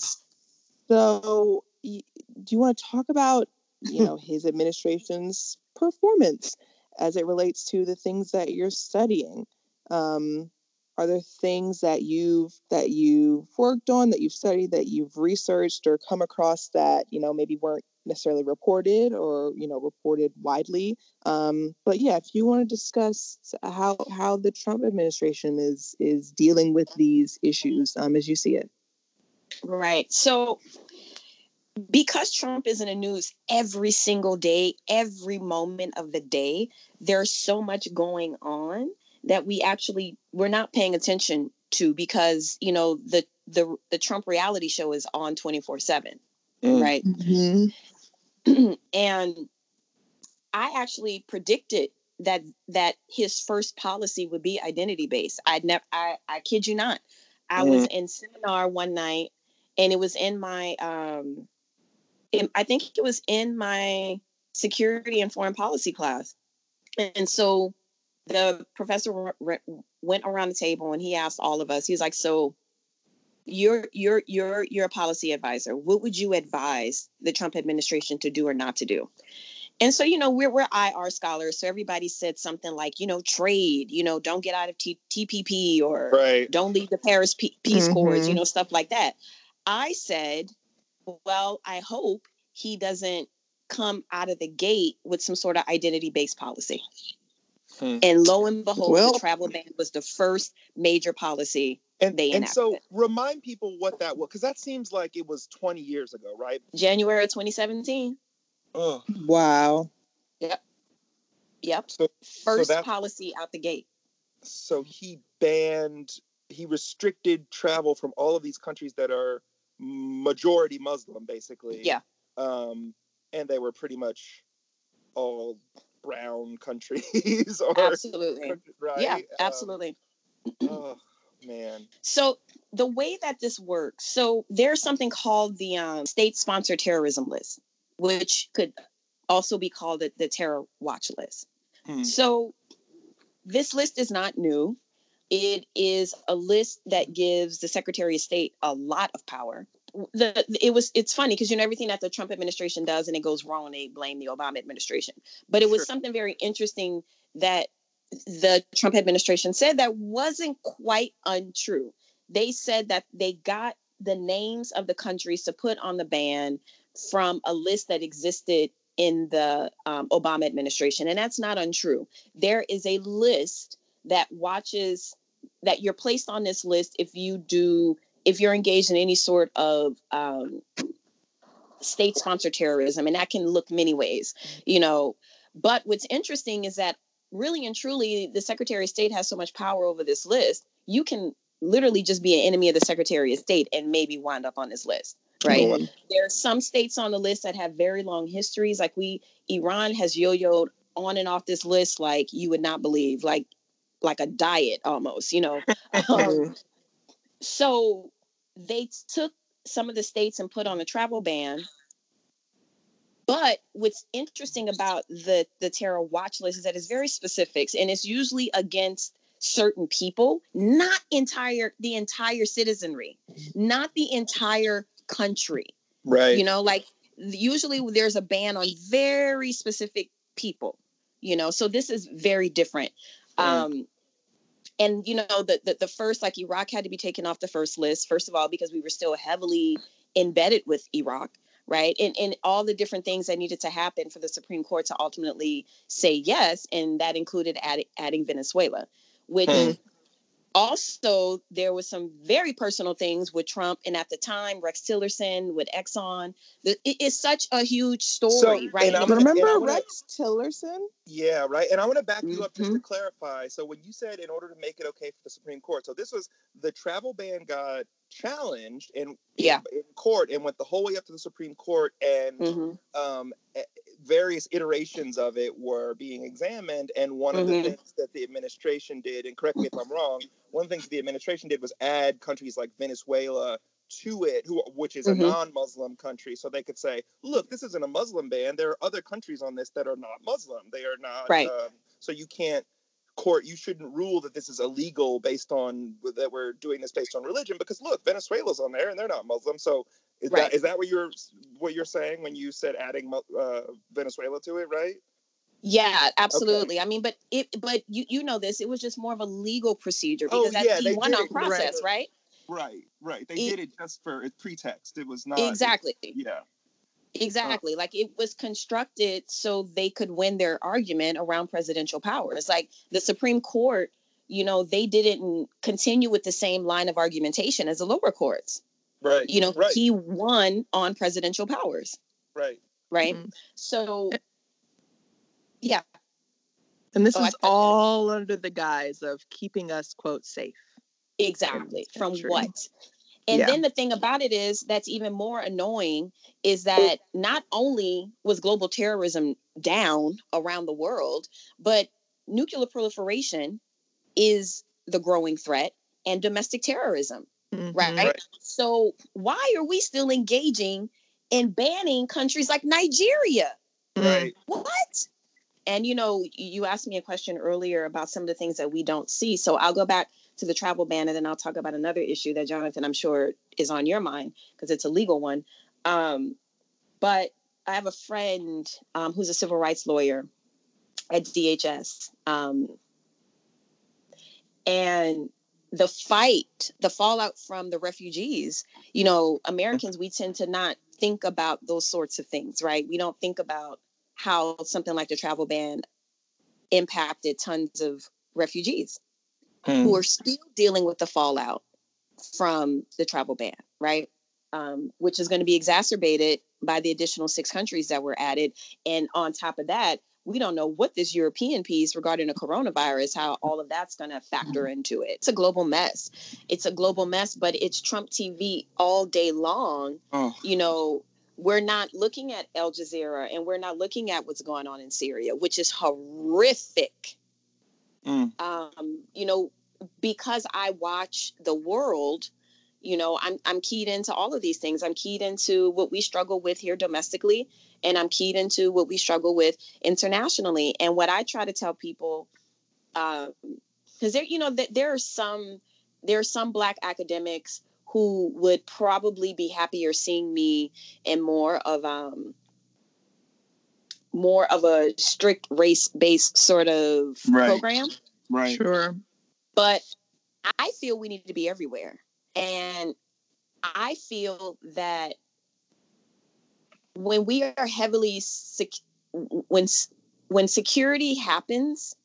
So, do you want to talk about, you *laughs* know, his administration's performance as it relates to the things that you're studying? Um, are there things that you've that you've worked on, that you've studied, that you've researched or come across that you know maybe weren't necessarily reported or you know reported widely. Um, but yeah, if you want to discuss how how the Trump administration is is dealing with these issues um, as you see it. Right. So because Trump is in the news every single day, every moment of the day, there's so much going on that we actually we're not paying attention to because you know the the the Trump reality show is on 24/7 mm. right mm-hmm. *clears throat* and I actually predicted that that his first policy would be identity based. I'd never I, I kid you not. I mm was in seminar one night and it was in my um in, I think it was in my security and foreign policy class. And so the professor re- went around the table and he asked all of us, he was like, so you're you're you're you're a policy advisor. What would you advise the Trump administration to do or not to do? And so, you know, we're we're IR scholars, so everybody said something like, you know, trade, you know, don't get out of T- TPP or right. don't leave the Paris P- Peace mm-hmm. Accords, you know, stuff like that. I said, well, I hope he doesn't come out of the gate with some sort of identity based policy. Hmm. And lo and behold, well, the travel ban was the first major policy and, they and so remind people what that was, because that seems like it was 20 years ago, right? January 2017. Oh. Wow. Yep. Yep. So, First so that, policy out the gate. So he banned, he restricted travel from all of these countries that are majority Muslim, basically. Yeah. Um, and they were pretty much all brown countries. *laughs* or, absolutely. Right? Yeah, um, absolutely. Um, oh man. So the way that this works, so there's something called the um, state-sponsored terrorism list, which could also be called the, the terror watch list. Hmm. So this list is not new. It is a list that gives the Secretary of State a lot of power. The it was it's funny because you know everything that the Trump administration does and it goes wrong, they blame the Obama administration. But it was sure. something very interesting that the Trump administration said that wasn't quite untrue. They said that they got the names of the countries to put on the ban from a list that existed in the um, Obama administration. And that's not untrue. There is a list that watches that you're placed on this list if you do, if you're engaged in any sort of um, state sponsored terrorism. And that can look many ways, you know. But what's interesting is that really and truly, the Secretary of State has so much power over this list, you can literally just be an enemy of the Secretary of State and maybe wind up on this list. Right. There are some states on the list that have very long histories. Like we, Iran has yo-yoed on and off this list like you would not believe, like like a diet almost, you know. *laughs* um, so they took some of the states and put on a travel ban but what's interesting about the the terror watch list is that it's very specific and it's usually against certain people, not entire the entire citizenry, not the entire country. Right. You know, like usually there's a ban on very specific people, you know. So this is very different. Um and you know the, the the first like Iraq had to be taken off the first list first of all because we were still heavily embedded with Iraq right? And and all the different things that needed to happen for the Supreme Court to ultimately say yes and that included add, adding Venezuela which hmm also there was some very personal things with Trump and at the time Rex Tillerson with Exxon. The, it is such a huge story, so, right? And remember and wanna, Rex Tillerson? Yeah, right. And I want to back you up just to mm-hmm. clarify. So when you said in order to make it okay for the Supreme Court, so this was the travel ban got challenged in yeah in court and went the whole way up to the Supreme Court and mm-hmm. um, various iterations of it were being examined. And one of mm-hmm. the things that the administration did, and correct me if I'm wrong, one of the things the administration did was add countries like Venezuela to it, who which is mm-hmm. a non-Muslim country, so they could say, "Look, this isn't a Muslim ban. There are other countries on this that are not Muslim. They are not right. Um, so you can't court. You shouldn't rule that this is illegal based on that we're doing this based on religion because look, Venezuela's on there and they're not Muslim. So is right. that is that what you're what you're saying when you said adding uh, Venezuela to it, right? Yeah, absolutely. Okay. I mean, but it, but you you know this. It was just more of a legal procedure oh, because oh, that's yeah, one on process, right? Right, right. They it, did it just for a pretext. It was not exactly. It, yeah. Exactly. Like it was constructed so they could win their argument around presidential powers. Like the Supreme Court, you know, they didn't continue with the same line of argumentation as the lower courts. Right. You know, right. he won on presidential powers. Right. Right. Mm-hmm. So, yeah. And this oh, is all under the guise of keeping us, quote, safe. Exactly. From what? And yeah. then the thing about it is that's even more annoying is that not only was global terrorism down around the world, but nuclear proliferation is the growing threat and domestic terrorism. Mm-hmm. Right? right? So why are we still engaging in banning countries like Nigeria? Right. What? And you know, you asked me a question earlier about some of the things that we don't see. So I'll go back to the travel ban and then I'll talk about another issue that Jonathan, I'm sure, is on your mind because it's a legal one. Um, but I have a friend um, who's a civil rights lawyer at DHS. Um, and the fight, the fallout from the refugees, you know, Americans, we tend to not think about those sorts of things, right? We don't think about how something like the travel ban impacted tons of refugees hmm. who are still dealing with the fallout from the travel ban, right? Um, which is going to be exacerbated by the additional six countries that were added. And on top of that, we don't know what this European piece regarding the coronavirus, how all of that's going to factor mm-hmm. into it. It's a global mess. It's a global mess, but it's Trump TV all day long. Oh. You know, we're not looking at Al Jazeera and we're not looking at what's going on in Syria, which is horrific. Mm. Um, you know, because I watch the world, you know, I'm I'm keyed into all of these things. I'm keyed into what we struggle with here domestically, and I'm keyed into what we struggle with internationally. And what I try to tell people, because um, there, you know, that there are some there are some black academics who would probably be happier seeing me in more of um more of a strict race based sort of right. program. Right. Sure. But I feel we need to be everywhere. And I feel that when we are heavily sec- when when security happens,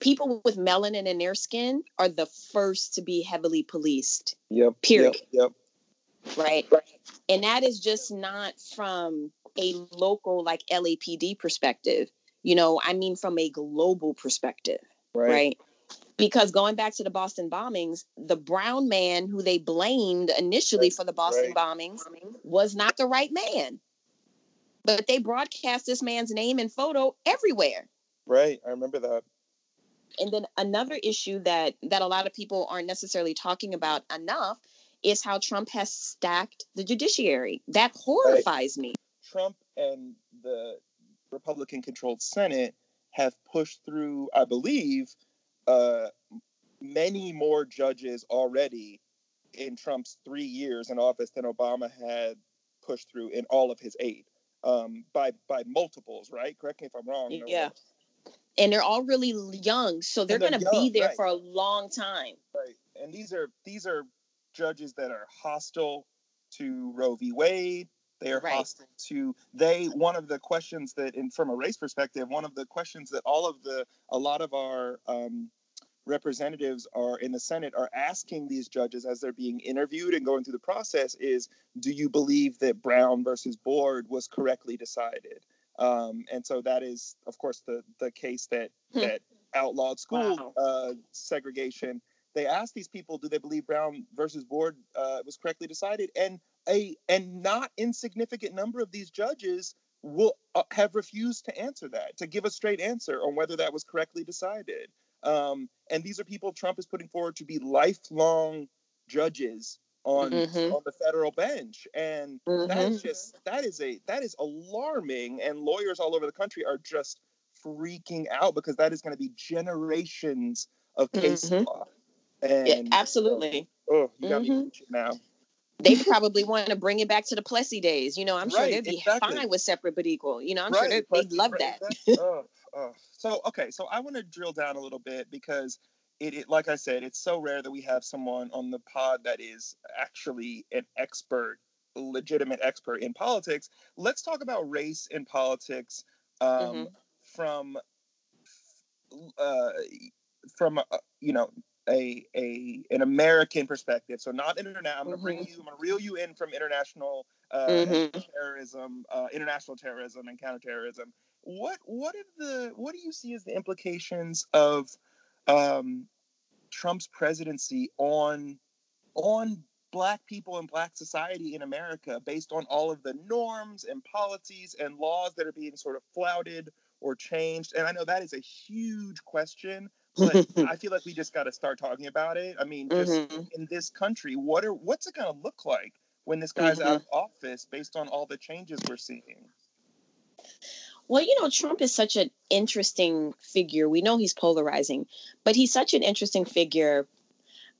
people with melanin in their skin are the first to be heavily policed. Yep. Period. Yep. yep. Right. right. And that is just not from a local like LAPD perspective. You know, I mean from a global perspective. Right. right? Because going back to the Boston bombings, the brown man who they blamed initially for the Boston right. bombings was not the right man. But they broadcast this man's name and photo everywhere. Right, I remember that. And then another issue that that a lot of people aren't necessarily talking about enough is how Trump has stacked the judiciary. That horrifies right. me. Trump and the Republican controlled Senate have pushed through, I believe, uh, many more judges already in Trump's three years in office than Obama had pushed through in all of his eight um, by by multiples, right? Correct me if I'm wrong. Yeah. And they're all really young, so they're, they're going to be there right. for a long time. Right. And these are these are judges that are hostile to Roe v. Wade. They are right. hostile to they. One of the questions that, in from a race perspective, one of the questions that all of the a lot of our um, representatives are in the Senate are asking these judges as they're being interviewed and going through the process is do you believe that Brown versus Board was correctly decided? Um, and so that is, of course, the the case that hmm. that outlawed school wow. uh, segregation. They asked these people, do they believe Brown versus Board uh, was correctly decided? And a and not insignificant number of these judges will uh, have refused to answer that, to give a straight answer on whether that was correctly decided. Um, and these are people Trump is putting forward to be lifelong judges on mm-hmm. on the federal bench and mm-hmm. that's just that is a that is alarming and lawyers all over the country are just freaking out because that is going to be generations of case mm-hmm. law and yeah, absolutely oh you got me mm-hmm. now they *laughs* probably want to bring it back to the Plessy days. You know, I'm sure right, they'd be exactly. fine with separate but equal. You know, I'm right, sure they'd, they'd love right, that. *laughs* oh, oh. So, okay, so I want to drill down a little bit because it, it, like I said, it's so rare that we have someone on the pod that is actually an expert, legitimate expert in politics. Let's talk about race in politics um, mm-hmm. from uh, from uh, you know a a an American perspective. So not internet. I'm going to mm-hmm. bring you. I'm going to reel you in from international uh, mm-hmm. terrorism, uh, international terrorism, and counterterrorism. What what are the what do you see as the implications of um, Trump's presidency on on black people and black society in America based on all of the norms and policies and laws that are being sort of flouted or changed? And I know that is a huge question but *laughs* I feel like we just got to start talking about it. I mean, just mm-hmm. in this country, what are what's it going to look like when this guy's mm-hmm. out of office based on all the changes we're seeing? Well, you know, Trump is such an interesting figure. We know he's polarizing, but he's such an interesting figure.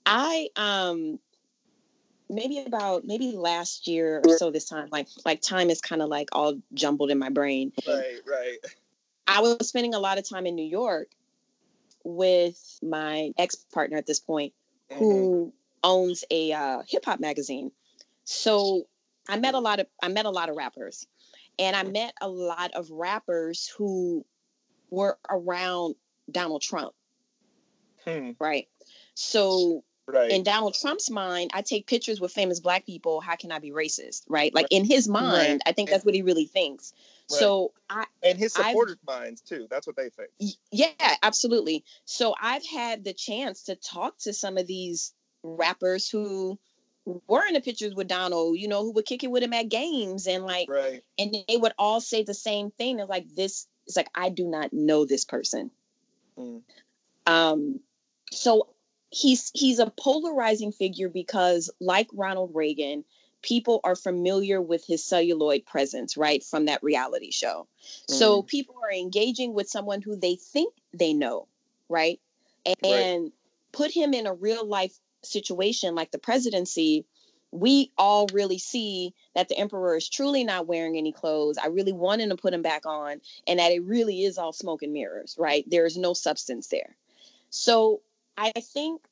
I um maybe about maybe last year or so this time like like time is kind of like all jumbled in my brain. Right, right. I was spending a lot of time in New York with my ex partner at this point, mm-hmm. who owns a uh, hip hop magazine. So I met a lot of I met a lot of rappers, and I met a lot of rappers who were around Donald Trump. Hmm. Right. So right. in Donald Trump's mind, I take pictures with famous black people. How can I be racist? Right. Like in his mind, right. I think that's what he really thinks. Right. So I and his supporters' I've, minds too. That's what they think. Yeah, absolutely. So I've had the chance to talk to some of these rappers who were in the pictures with Donald, you know, who would kick it with him at games and like right. and they would all say the same thing. It's like this it's like I do not know this person. Mm. Um so he's he's a polarizing figure because like Ronald Reagan, people are familiar with his celluloid presence, right, from that reality show. Mm. So people are engaging with someone who they think they know, right? And, right. and put him in a real life situation like the presidency, we all really see that the emperor is truly not wearing any clothes. I really wanted to put him back on, and that it really is all smoke and mirrors, right? There is no substance there. So I think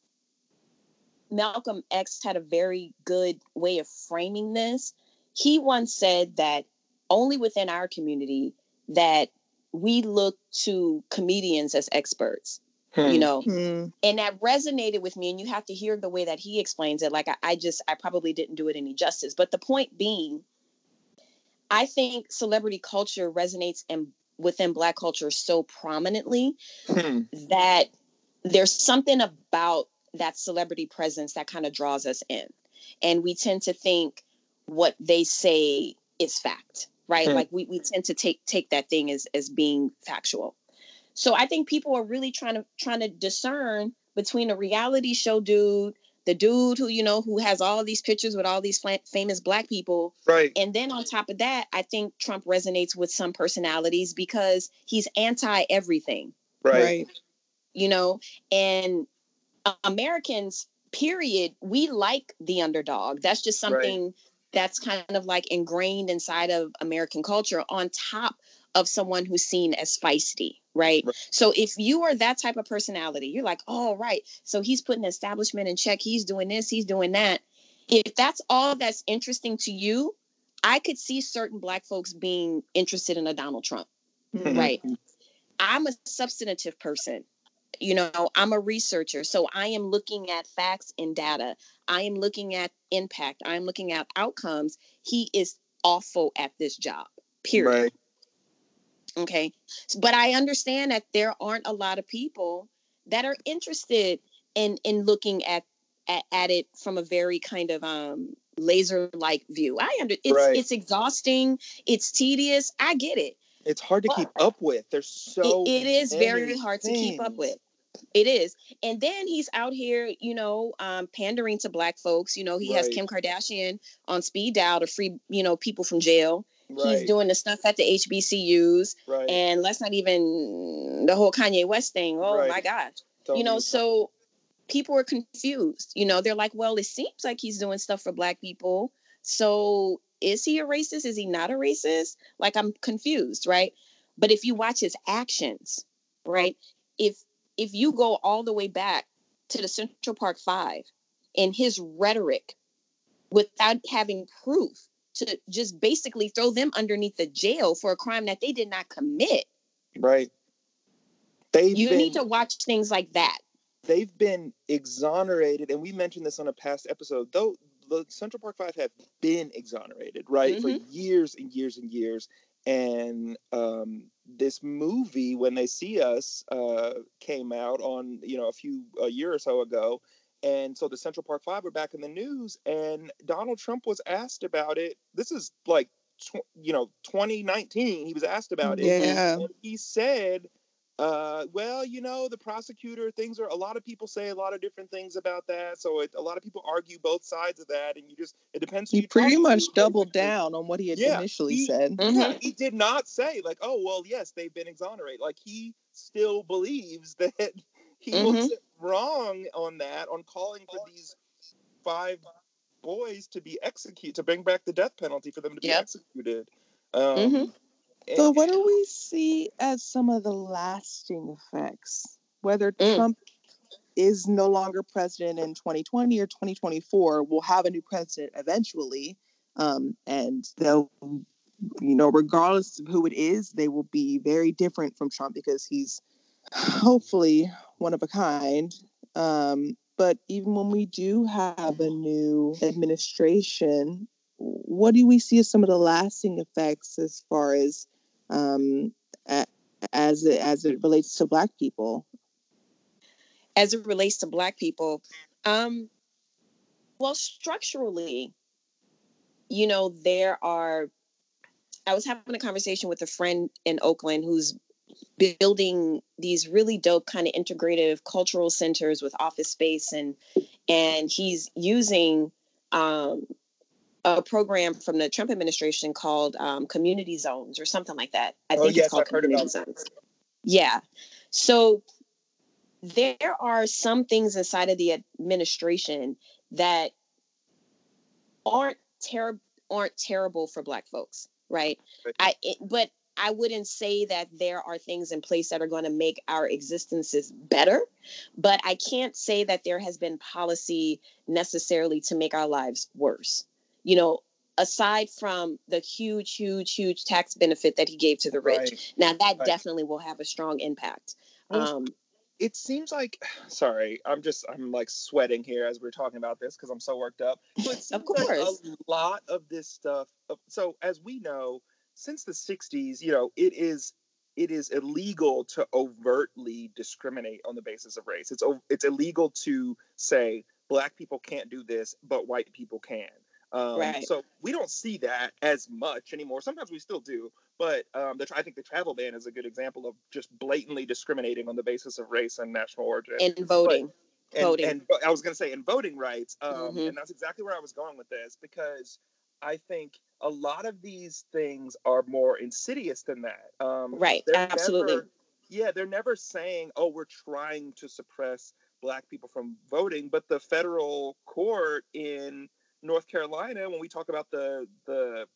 Malcolm X had a very good way of framing this. He once said that only within our community that we look to comedians as experts. Hmm. You know, hmm. and that resonated with me. And you have to hear the way that he explains it. Like I, I just, I probably didn't do it any justice. But the point being, I think celebrity culture resonates in within Black culture so prominently hmm. that there's something about that celebrity presence that kind of draws us in. And we tend to think what they say is fact, right? Mm-hmm. Like we, we tend to take take that thing as as being factual. So I think people are really trying to trying to discern between a reality show dude the dude who you know who has all these pictures with all these famous black people right and then on top of that i think trump resonates with some personalities because he's anti everything right. right you know and americans period we like the underdog that's just something right. that's kind of like ingrained inside of american culture on top of someone who's seen as feisty right? right? So if you are that type of personality, you're like, oh, right. So he's putting the establishment in check. He's doing this, he's doing that. If that's all that's interesting to you, I could see certain black folks being interested in a Donald Trump, mm-hmm. right? I'm a substantive person. You know, I'm a researcher. So I am looking at facts and data. I am looking at impact. I'm looking at outcomes. He is awful at this job, period. Right. Okay. But I understand that there aren't a lot of people that are interested in in looking at at, at it from a very kind of um laser like view. I under it's right. it's exhausting, it's tedious. I get it. It's hard to keep up with. There's so it, it is very hard things. to keep up with. It is. And then he's out here, you know, um, pandering to black folks. You know, he right. has Kim Kardashian on speed dial to free, you know, people from jail. Right. He's doing the stuff at the HBCUs. Right. And let's not even the whole Kanye West thing. Oh my gosh. You know, so people are confused. You know, they're like, well, it seems like he's doing stuff for black people. So is he a racist? Is he not a racist? Like I'm confused, right? But if you watch his actions, right? If if you go all the way back to the Central Park Five and his rhetoric without having proof to just basically throw them underneath the jail for a crime that they did not commit. Right. they you been, need to watch things like that. They've been exonerated, and we mentioned this on a past episode. Though the Central Park Five have been exonerated, right, mm-hmm. for years and years and years. And um, this movie, when they see us, uh, came out on you know a few a year or so ago, and so the Central Park Five were back in the news, and Donald Trump was asked about it. This is like, tw- you know, 2019. He was asked about it. Yeah. And he said, uh, well, you know, the prosecutor, things are, a lot of people say a lot of different things about that. So it, a lot of people argue both sides of that. And you just, it depends. He pretty much to. doubled down on what he had yeah, initially he, said. Mm-hmm. He did not say, like, oh, well, yes, they've been exonerated. Like, he still believes *laughs* that he mm-hmm. was wrong on that, on calling for these five boys to be executed, to bring back the death penalty for them to be yep. executed. Um, mm-hmm. So, what do we see as some of the lasting effects? Whether mm. Trump is no longer president in 2020 or 2024, we'll have a new president eventually. Um, and they'll, you know, regardless of who it is, they will be very different from Trump because he's hopefully one of a kind. Um, but even when we do have a new administration, what do we see as some of the lasting effects as far as um, as it, as it relates to Black people? As it relates to Black people, um, well, structurally, you know, there are. I was having a conversation with a friend in Oakland who's building these really dope kind of integrative cultural centers with office space and and he's using um, a program from the Trump administration called um, community zones or something like that. I oh, think yes, it's called I've community zones. Yeah. So there are some things inside of the administration that aren't terrible aren't terrible for black folks right i it, but I wouldn't say that there are things in place that are going to make our existences better, but I can't say that there has been policy necessarily to make our lives worse. You know, aside from the huge, huge, huge tax benefit that he gave to the rich. Right. Now, that right. definitely will have a strong impact. Um, it seems like *sighs* sorry i'm just i'm like sweating here as we're talking about this because i'm so worked up but *laughs* of course like a lot of this stuff so as we know since the 60s, you know, it is it is illegal to overtly discriminate on the basis of race. It's it's illegal to say black people can't do this, but white people can. Um, right. So we don't see that as much anymore. Sometimes we still do, but um, the, I think the travel ban is a good example of just blatantly discriminating on the basis of race and national origin. And voting. and, voting. and I was going to say in voting rights, um, mm-hmm. and that's exactly where I was going with this because I think a lot of these things are more insidious than that. Um, right. Absolutely. Never, yeah, they're never saying, "Oh, we're trying to suppress black people from voting," but the federal court in North Carolina, when we talk about the the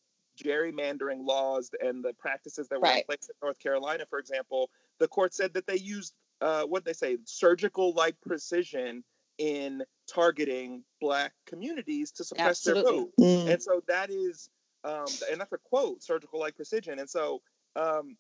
gerrymandering laws and the practices that were right. in place in North Carolina, for example, the court said that they used uh, what they say surgical like precision in targeting black communities to suppress Absolutely. their vote. Mm. And so that is, um, and that's a quote, surgical like precision. And so um,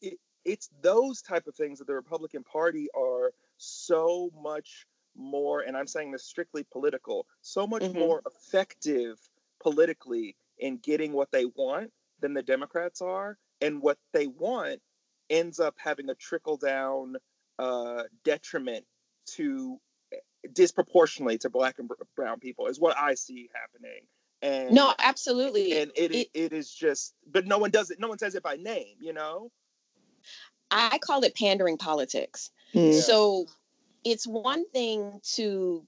it, it's those type of things that the Republican Party are so much more, and I'm saying this strictly political, so much mm-hmm. more effective politically in getting what they want than the Democrats are. And what they want ends up having a trickle down uh, detriment to disproportionately to black and brown people is what I see happening. And no, absolutely. And it, it, it is just, but no one does it. No one says it by name, you know? I call it pandering politics. Mm. So it's one thing to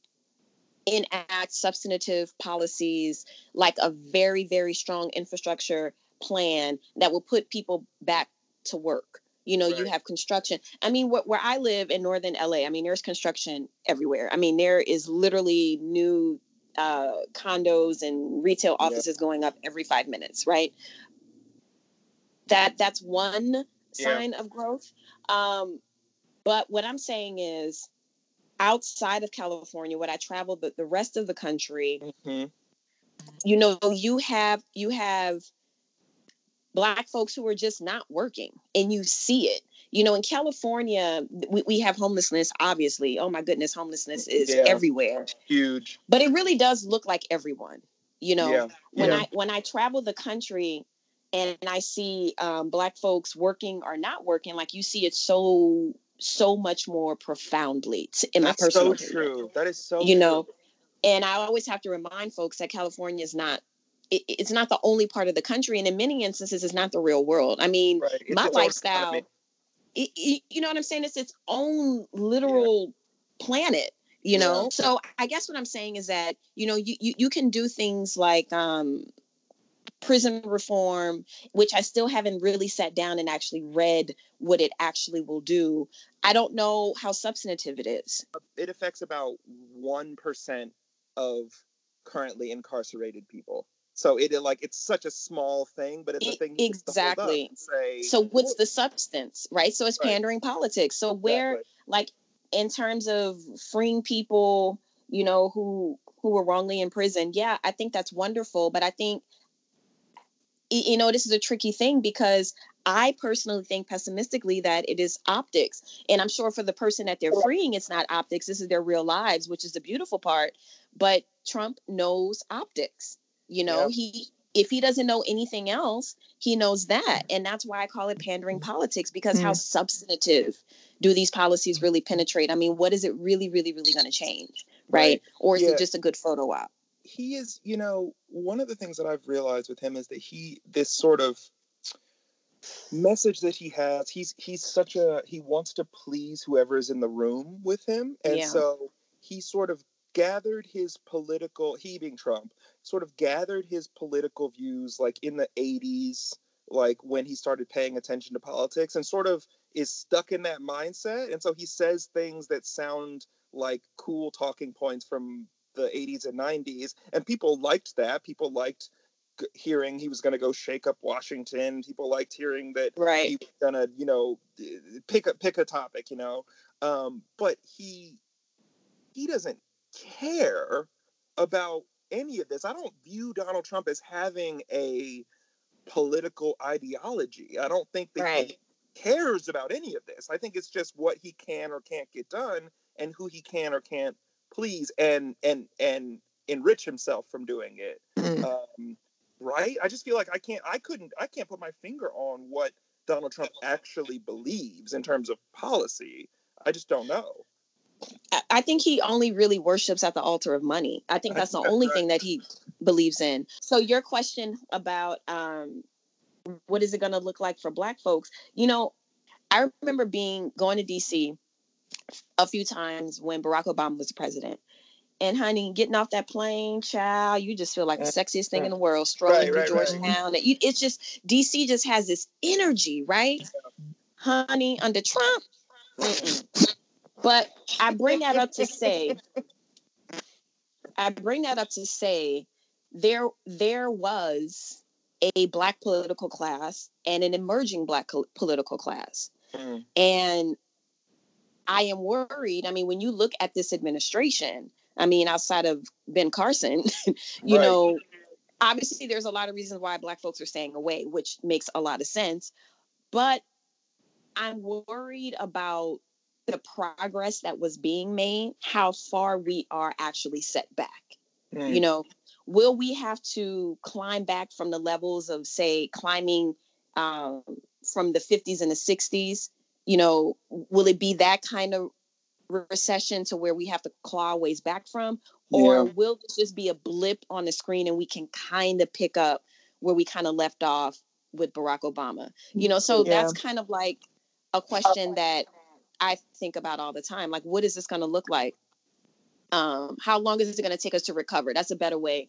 enact substantive policies like a very, very strong infrastructure plan that will put people back to work. You know, right. you have construction. I mean, wh- where I live in northern LA, I mean, there's construction everywhere. I mean, there is literally new uh, condos and retail offices going up every five minutes, right? That that's one sign yeah. of growth. Um, but what I'm saying is, outside of California, what I travel, the, the rest of the country, mm-hmm. you know, you have you have black folks who are just not working and you see it. You know in california we, we have homelessness obviously. Oh my goodness homelessness is yeah, everywhere. Huge. But it really does look like everyone you know? Yeah, when yeah. i when i travel the country and i see um, black folks working or not working like you see it so so much more profoundly in That's my personal so true that is so you true. know and i always have to remind folks that california is not it, it's not the only part of the country, and in many instances, it's not the real world. I mean, right. my lifestyle, it, it, you know what I'm saying? It's its own literal yeah. planet. You know, yeah. so I guess what I'm saying is that you know you you, you can do things like um, prison reform, which I still haven't really sat down and actually read what it actually will do. I don't know how substantive it is. It affects about 1% of currently incarcerated people. So it like it's such a small thing, but it's a thing exactly. Say, so what's the substance, right? So it's right. pandering politics. So where, like, in terms of freeing people, you know, who who were wrongly imprisoned, yeah, I think that's wonderful. But I think, you know, this is a tricky thing because I personally think pessimistically that it is optics. And I'm sure for the person that they're freeing, it's not optics. This is their real lives, which is the beautiful part. But Trump knows optics you know, yep. he if he doesn't know anything else, he knows that. And that's why I call it pandering politics because mm. how substantive do these policies really penetrate? I mean, what is it really, really, really going to change? Right. right. Or is yeah. it just a good photo op? He is, you know, one of the things that I've realized with him is that he, this sort of message that he has, he's, he's such a, he wants to please whoever is in the room with him. And yeah. so he sort of gathered his political, he being Trump, sort of gathered his political views like in the 80s, like when he started paying attention to politics and sort of is stuck in that mindset. And so he says things that sound like cool talking points from the 80s and 90s. And people liked that. People liked hearing he was going to go shake up Washington. People liked hearing that right. he was going to, you know, pick a pick a topic, you know. Um, but he he doesn't care about any of this. I don't view Donald Trump as having a political ideology. I don't think that right. he cares about any of this. I think it's just what he can or can't get done and who he can or can't please and and and enrich himself from doing it. Mm. Um, right? I just feel like I can't I couldn't I can't put my finger on what Donald Trump actually believes in terms of policy. I just don't know. I think he only really worships at the altar of money. I think that's the only thing that he believes in. So your question about um, what is it going to look like for Black folks? You know, I remember being going to DC a few times when Barack Obama was the president. And honey, getting off that plane, child, you just feel like the sexiest thing in the world, strolling right, through right, Georgetown. Right. It's just DC just has this energy, right? Honey, under Trump. Mm-mm. But I bring that up to say, I bring that up to say, there there was a black political class and an emerging black political class, mm. and I am worried. I mean, when you look at this administration, I mean, outside of Ben Carson, *laughs* you right. know, obviously there's a lot of reasons why black folks are staying away, which makes a lot of sense. But I'm worried about the progress that was being made, how far we are actually set back. Mm. You know, will we have to climb back from the levels of, say, climbing um, from the 50s and the 60s? You know, will it be that kind of recession to where we have to claw ways back from? Or yeah. will this just be a blip on the screen and we can kind of pick up where we kind of left off with Barack Obama? You know, so yeah. that's kind of like a question that I think about all the time. Like, what is this going to look like? Um, how long is it going to take us to recover? That's a better way.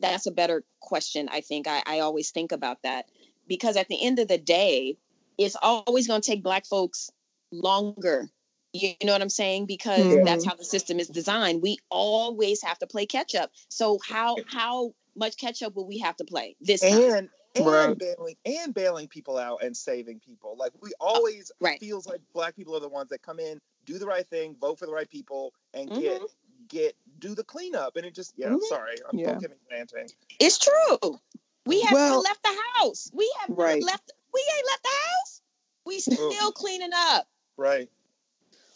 That's a better question. I think I, I always think about that because at the end of the day, it's always going to take Black folks longer. You know what I'm saying? Because mm-hmm. that's how the system is designed. We always have to play catch up. So how how much catch up will we have to play this and time? and right. bailing and bailing people out and saving people. Like we always right. feels like black people are the ones that come in, do the right thing, vote for the right people, and mm-hmm. get get do the cleanup. And it just yeah, mm-hmm. sorry, I'm yeah. don't ranting. It's true. We haven't well, left the house. We have right. left. We ain't left the house. We *laughs* still cleaning up. Right.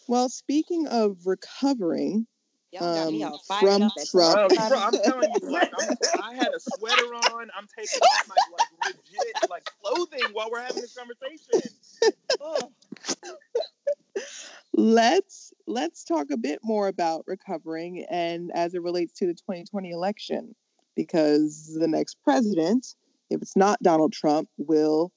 Well, speaking of recovering, um, from Trump. I'm, I'm telling you, like, I'm, i had a sweater on. I'm taking off my like legit like clothing while we're having this conversation. Oh. let's let's talk a bit more about recovering and as it relates to the 2020 election because the next president if it's not Donald Trump will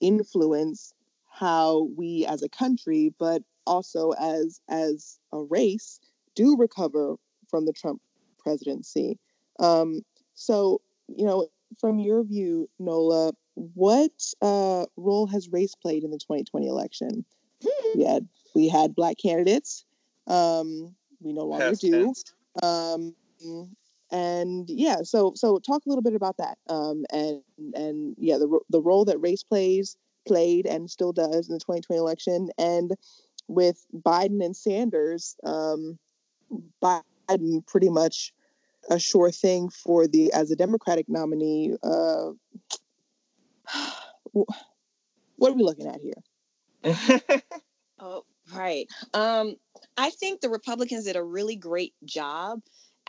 influence how we as a country but also as as a race do recover from the Trump presidency. Um, so, you know, from your view, Nola, what uh, role has race played in the 2020 election? we had we had black candidates. Um, we no longer do. Um, and yeah, so so talk a little bit about that. Um, and and yeah, the the role that race plays played and still does in the 2020 election, and with Biden and Sanders, um, Biden pretty much a sure thing for the as a Democratic nominee. Uh, what are we looking at here? oh, right. Um, I think the Republicans did a really great job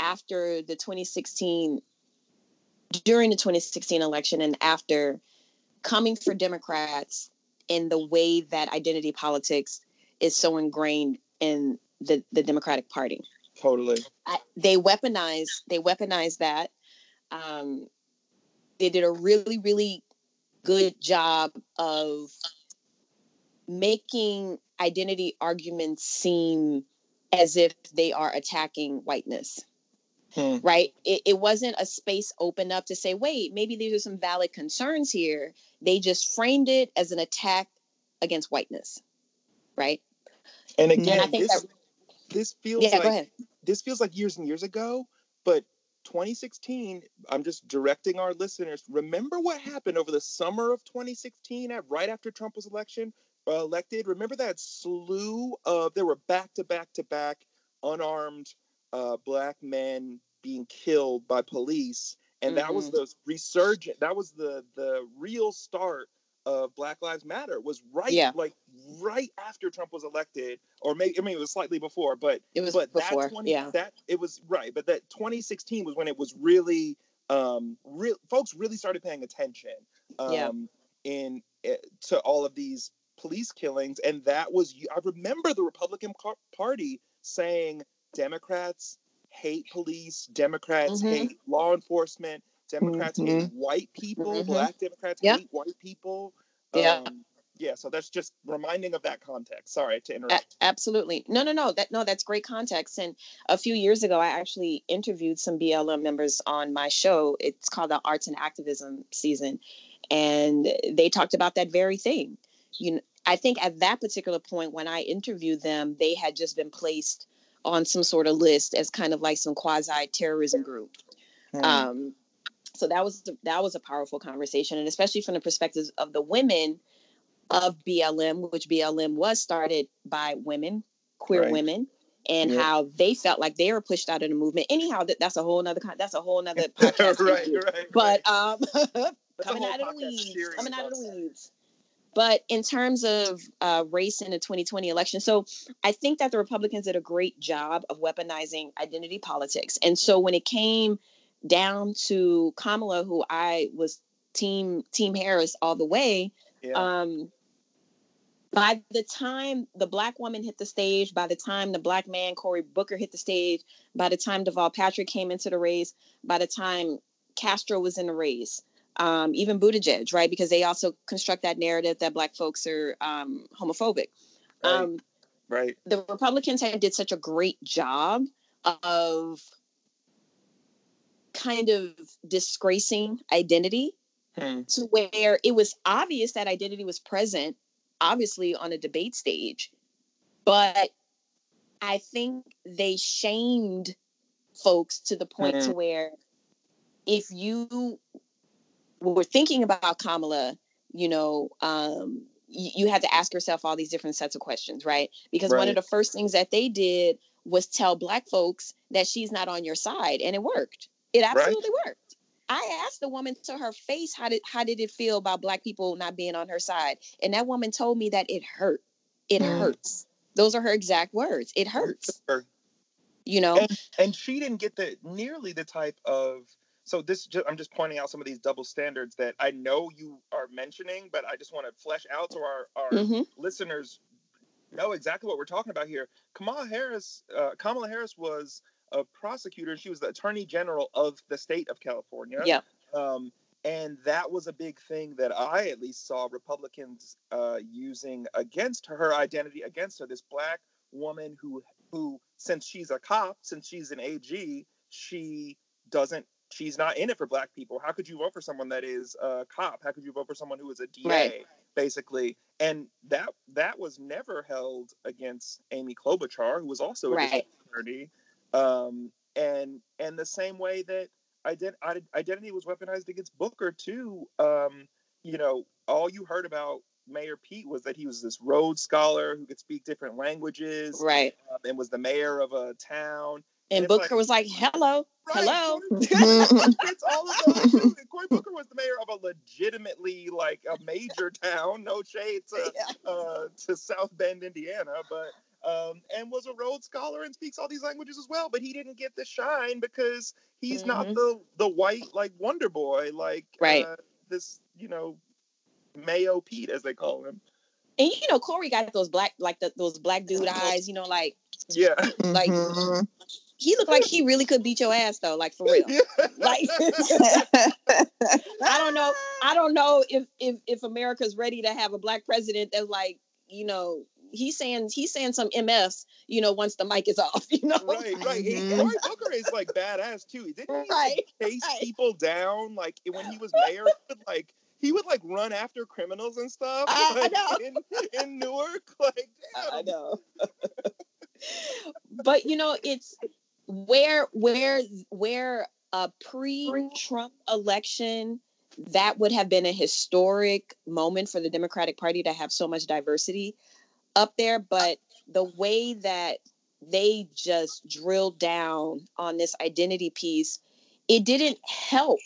after the 2016 during the 2016 election and after coming for Democrats in the way that identity politics is so ingrained in the, the Democratic Party. Totally. I, they weaponized they weaponized that. Um, they did a really really good job of making identity arguments seem as if they are attacking whiteness. Hmm. Right? It, it wasn't a space opened up to say, wait, maybe these are some valid concerns here. They just framed it as an attack against whiteness. Right? And again, and I think this, that, this feels yeah, like this feels like years and years ago, but 2016, I'm just directing our listeners. Remember what happened over the summer of 2016, at right after Trump was election uh, elected. Remember that slew of there were back to back to back unarmed uh, black men being killed by police, and mm-hmm. that was mm-hmm. the resurgent. That was the the real start of Black Lives Matter was right yeah. like right after Trump was elected, or maybe I mean it was slightly before, but it was but before. That 20, yeah, that it was right, but that 2016 was when it was really um real folks really started paying attention um yeah. in uh, to all of these police killings and that was I remember the Republican Party saying Democrats hate police, Democrats mm-hmm. hate law enforcement, Democrats mm-hmm. hate white people. Mm-hmm. Black Democrats hate white people. Yeah. Um, yeah, so that's just reminding of that context. Sorry to interrupt. A- absolutely. No, no, no. That no, that's great context. And a few years ago, I actually interviewed some BLM members on my show. It's called the Arts and Activism season, and they talked about that very thing. You know, I think at that particular point when I interviewed them, they had just been placed on some sort of list as kind of like some quasi terrorism group. Hmm. Um, so that was that was a powerful conversation, and especially from the perspectives of the women of BLM, which BLM was started by women, queer right. women, and yeah. how they felt like they were pushed out of the movement. Anyhow, that, that's a whole nother that's a whole nother *laughs* podcast. right, right, But um, *laughs* coming out of the weeds, coming out of the weeds. But in terms of uh, race in the 2020 election, so I think that the Republicans did a great job of weaponizing identity politics. And so when it came down to Kamala, who I was team Team Harris all the way, yeah. um, by the time the black woman hit the stage, by the time the black man Cory Booker hit the stage, by the time Deval Patrick came into the race, by the time Castro was in the race, um, even Buttigieg, right? Because they also construct that narrative that black folks are um, homophobic. Right. Um, right. The Republicans had did such a great job of kind of disgracing identity hmm. to where it was obvious that identity was present obviously on a debate stage, but I think they shamed folks to the point mm-hmm. to where if you were thinking about Kamala, you know, um, you, you, had to ask yourself all these different sets of questions, right? Because right. one of the first things that they did was tell black folks that she's not on your side, and it worked. It absolutely right. worked. I asked the woman to her face how did how did it feel about black people not being on her side, and that woman told me that it hurt. It mm. hurts. Those are her exact words. It hurts. You know, and, and she didn't get the nearly the type of so this i'm just pointing out some of these double standards that i know you are mentioning but i just want to flesh out so our, our mm-hmm. listeners know exactly what we're talking about here kamala harris uh, kamala harris was a prosecutor. She was the attorney general of the state of California. Yeah. Um, and that was a big thing that I at least saw Republicans uh, using against her, her identity against her. This black woman who, who since she's a cop, since she's an AG, she doesn't. She's not in it for black people. How could you vote for someone that is a cop? How could you vote for someone who is a DA? Right. Basically, and that that was never held against Amy Klobuchar, who was also a right. attorney. Um, and and the same way that ident- identity was weaponized against Booker too. Um, you know, all you heard about Mayor Pete was that he was this Rhodes Scholar who could speak different languages, right? Um, and was the mayor of a town. And, and Booker like, was like, "Hello, right, hello." *laughs* *laughs* it's all of those. Cory *laughs* Booker was the mayor of a legitimately like a major town. No shade to yeah. uh, to South Bend, Indiana, but um, and was a Rhodes Scholar and speaks all these languages as well. But he didn't get the shine because he's mm-hmm. not the the white like Wonder Boy, like right. Uh, this you know Mayo Pete as they call him. And you know Cory got those black like the, those black dude eyes, you know, like yeah, like. Mm-hmm. He looked like he really could beat your ass though, like for real. like *laughs* I don't know. I don't know if if if America's ready to have a black president that's like, you know, he's saying he's saying some MS, you know, once the mic is *laughs* off, you know. Right, right. Mm-hmm. Cory Booker is like badass too. He didn't he right, chase right. people down like when he was mayor? like he would like run after criminals and stuff. I, like, I know. In, in Newark, like damn. I know. *laughs* but you know, it's where where where a pre-Trump election that would have been a historic moment for the Democratic Party to have so much diversity up there, but the way that they just drilled down on this identity piece, it didn't help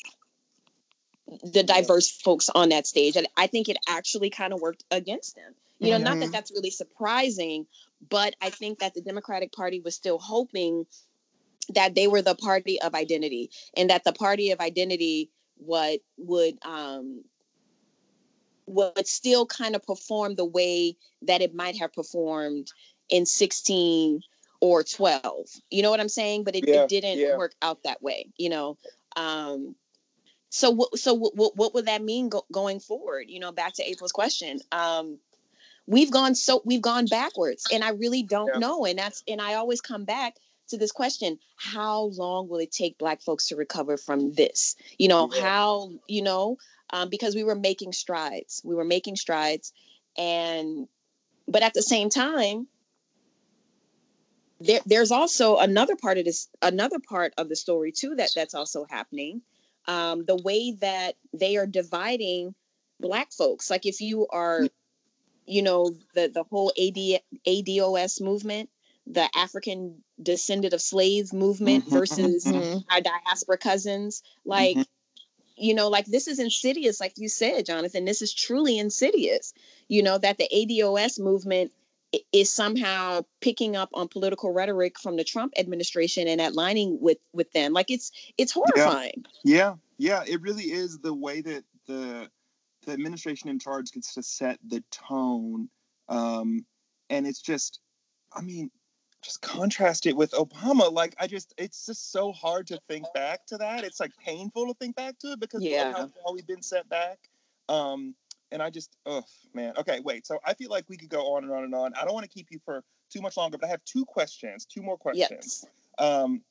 the diverse folks on that stage. And I think it actually kind of worked against them. You know, mm-hmm. not that mm-hmm. that's really surprising, but I think that the Democratic Party was still hoping that they were the party of identity and that the party of identity what would um would still kind of perform the way that it might have performed in 16 or 12 you know what i'm saying but it, yeah, it didn't yeah. work out that way you know um so what so what, what would that mean go, going forward you know back to april's question um we've gone so we've gone backwards and i really don't yeah. know and that's and i always come back to this question how long will it take black folks to recover from this? You know yeah. how you know um, because we were making strides we were making strides and but at the same time there, there's also another part of this another part of the story too that that's also happening um, the way that they are dividing black folks. Like if you are you know the the whole AD, ados movement the african descendant of slave movement mm-hmm, versus mm-hmm. our diaspora cousins like mm-hmm. you know like this is insidious like you said jonathan this is truly insidious you know that the ados movement is somehow picking up on political rhetoric from the Trump administration and aligning with with them. Like it's it's horrifying. Yeah, yeah, yeah it really is the way that the the administration in charge gets to set the tone, um, and it's just, I mean, just contrast it with Obama. Like I just, it's just so hard to think back to that. It's like painful to think back to it because yeah. how far we've been set back. Um, and I just, oh man. Okay, wait. So I feel like we could go on and on and on. I don't want to keep you for too much longer, but I have two questions, two more questions. Yes. Um,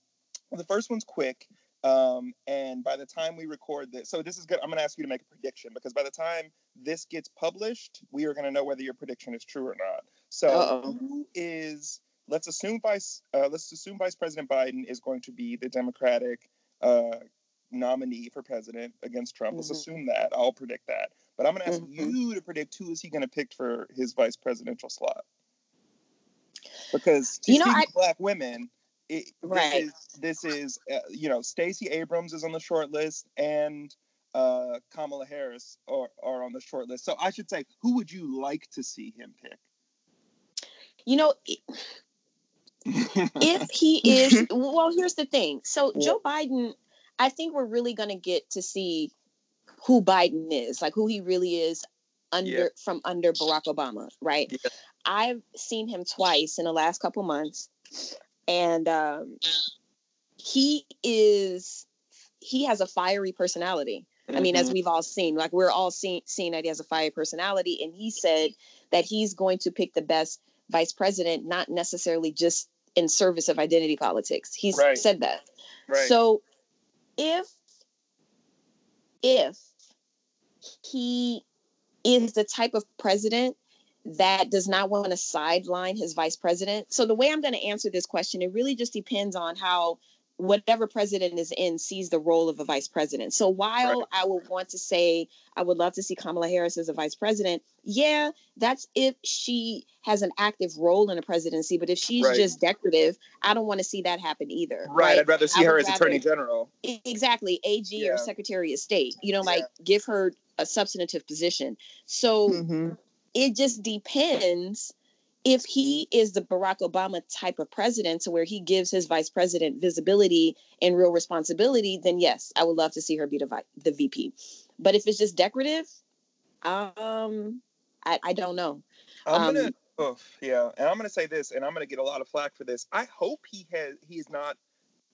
the first one's quick. Um, and by the time we record this, so this is good. I'm going to ask you to make a prediction because by the time this gets published, we are going to know whether your prediction is true or not. So, Uh-oh. who is? Let's assume vice. Uh, let's assume Vice President Biden is going to be the Democratic uh, nominee for president against Trump. Mm-hmm. Let's assume that. I'll predict that. But I'm going to ask mm-hmm. you to predict who is he going to pick for his vice presidential slot. Because you know, I, black women, it, right? This is, this is uh, you know, Stacey Abrams is on the short list, and uh, Kamala Harris are, are on the short list. So I should say, who would you like to see him pick? You know, if *laughs* he is, *laughs* well, here's the thing. So yeah. Joe Biden I think we're really going to get to see who Biden is, like who he really is under yeah. from under Barack Obama, right? Yeah. I've seen him twice in the last couple months, and um, he is he has a fiery personality. Mm-hmm. I mean, as mm-hmm. we've all seen, like we're all seeing seeing that he has a fiery personality, and he said that he's going to pick the best vice president, not necessarily just in service of identity politics. He's right. said that. Right. So if if he is the type of president that does not want to sideline his vice president. So the way I'm going to answer this question, it really just depends on how whatever president is in sees the role of a vice president. So while right. I would want to say I would love to see Kamala Harris as a vice president, yeah, that's if she has an active role in a presidency. But if she's right. just decorative, I don't want to see that happen either. Right. right? I'd rather see her as rather, attorney general. Exactly. AG yeah. or secretary of state. You know, like yeah. give her a substantive position. So mm-hmm. it just depends if he is the Barack Obama type of president to where he gives his vice president visibility and real responsibility, then yes, I would love to see her be the, vi- the VP. But if it's just decorative, um, I, I don't know. I'm um, gonna, oh, yeah, and I'm gonna say this, and I'm gonna get a lot of flack for this. I hope he has, he's not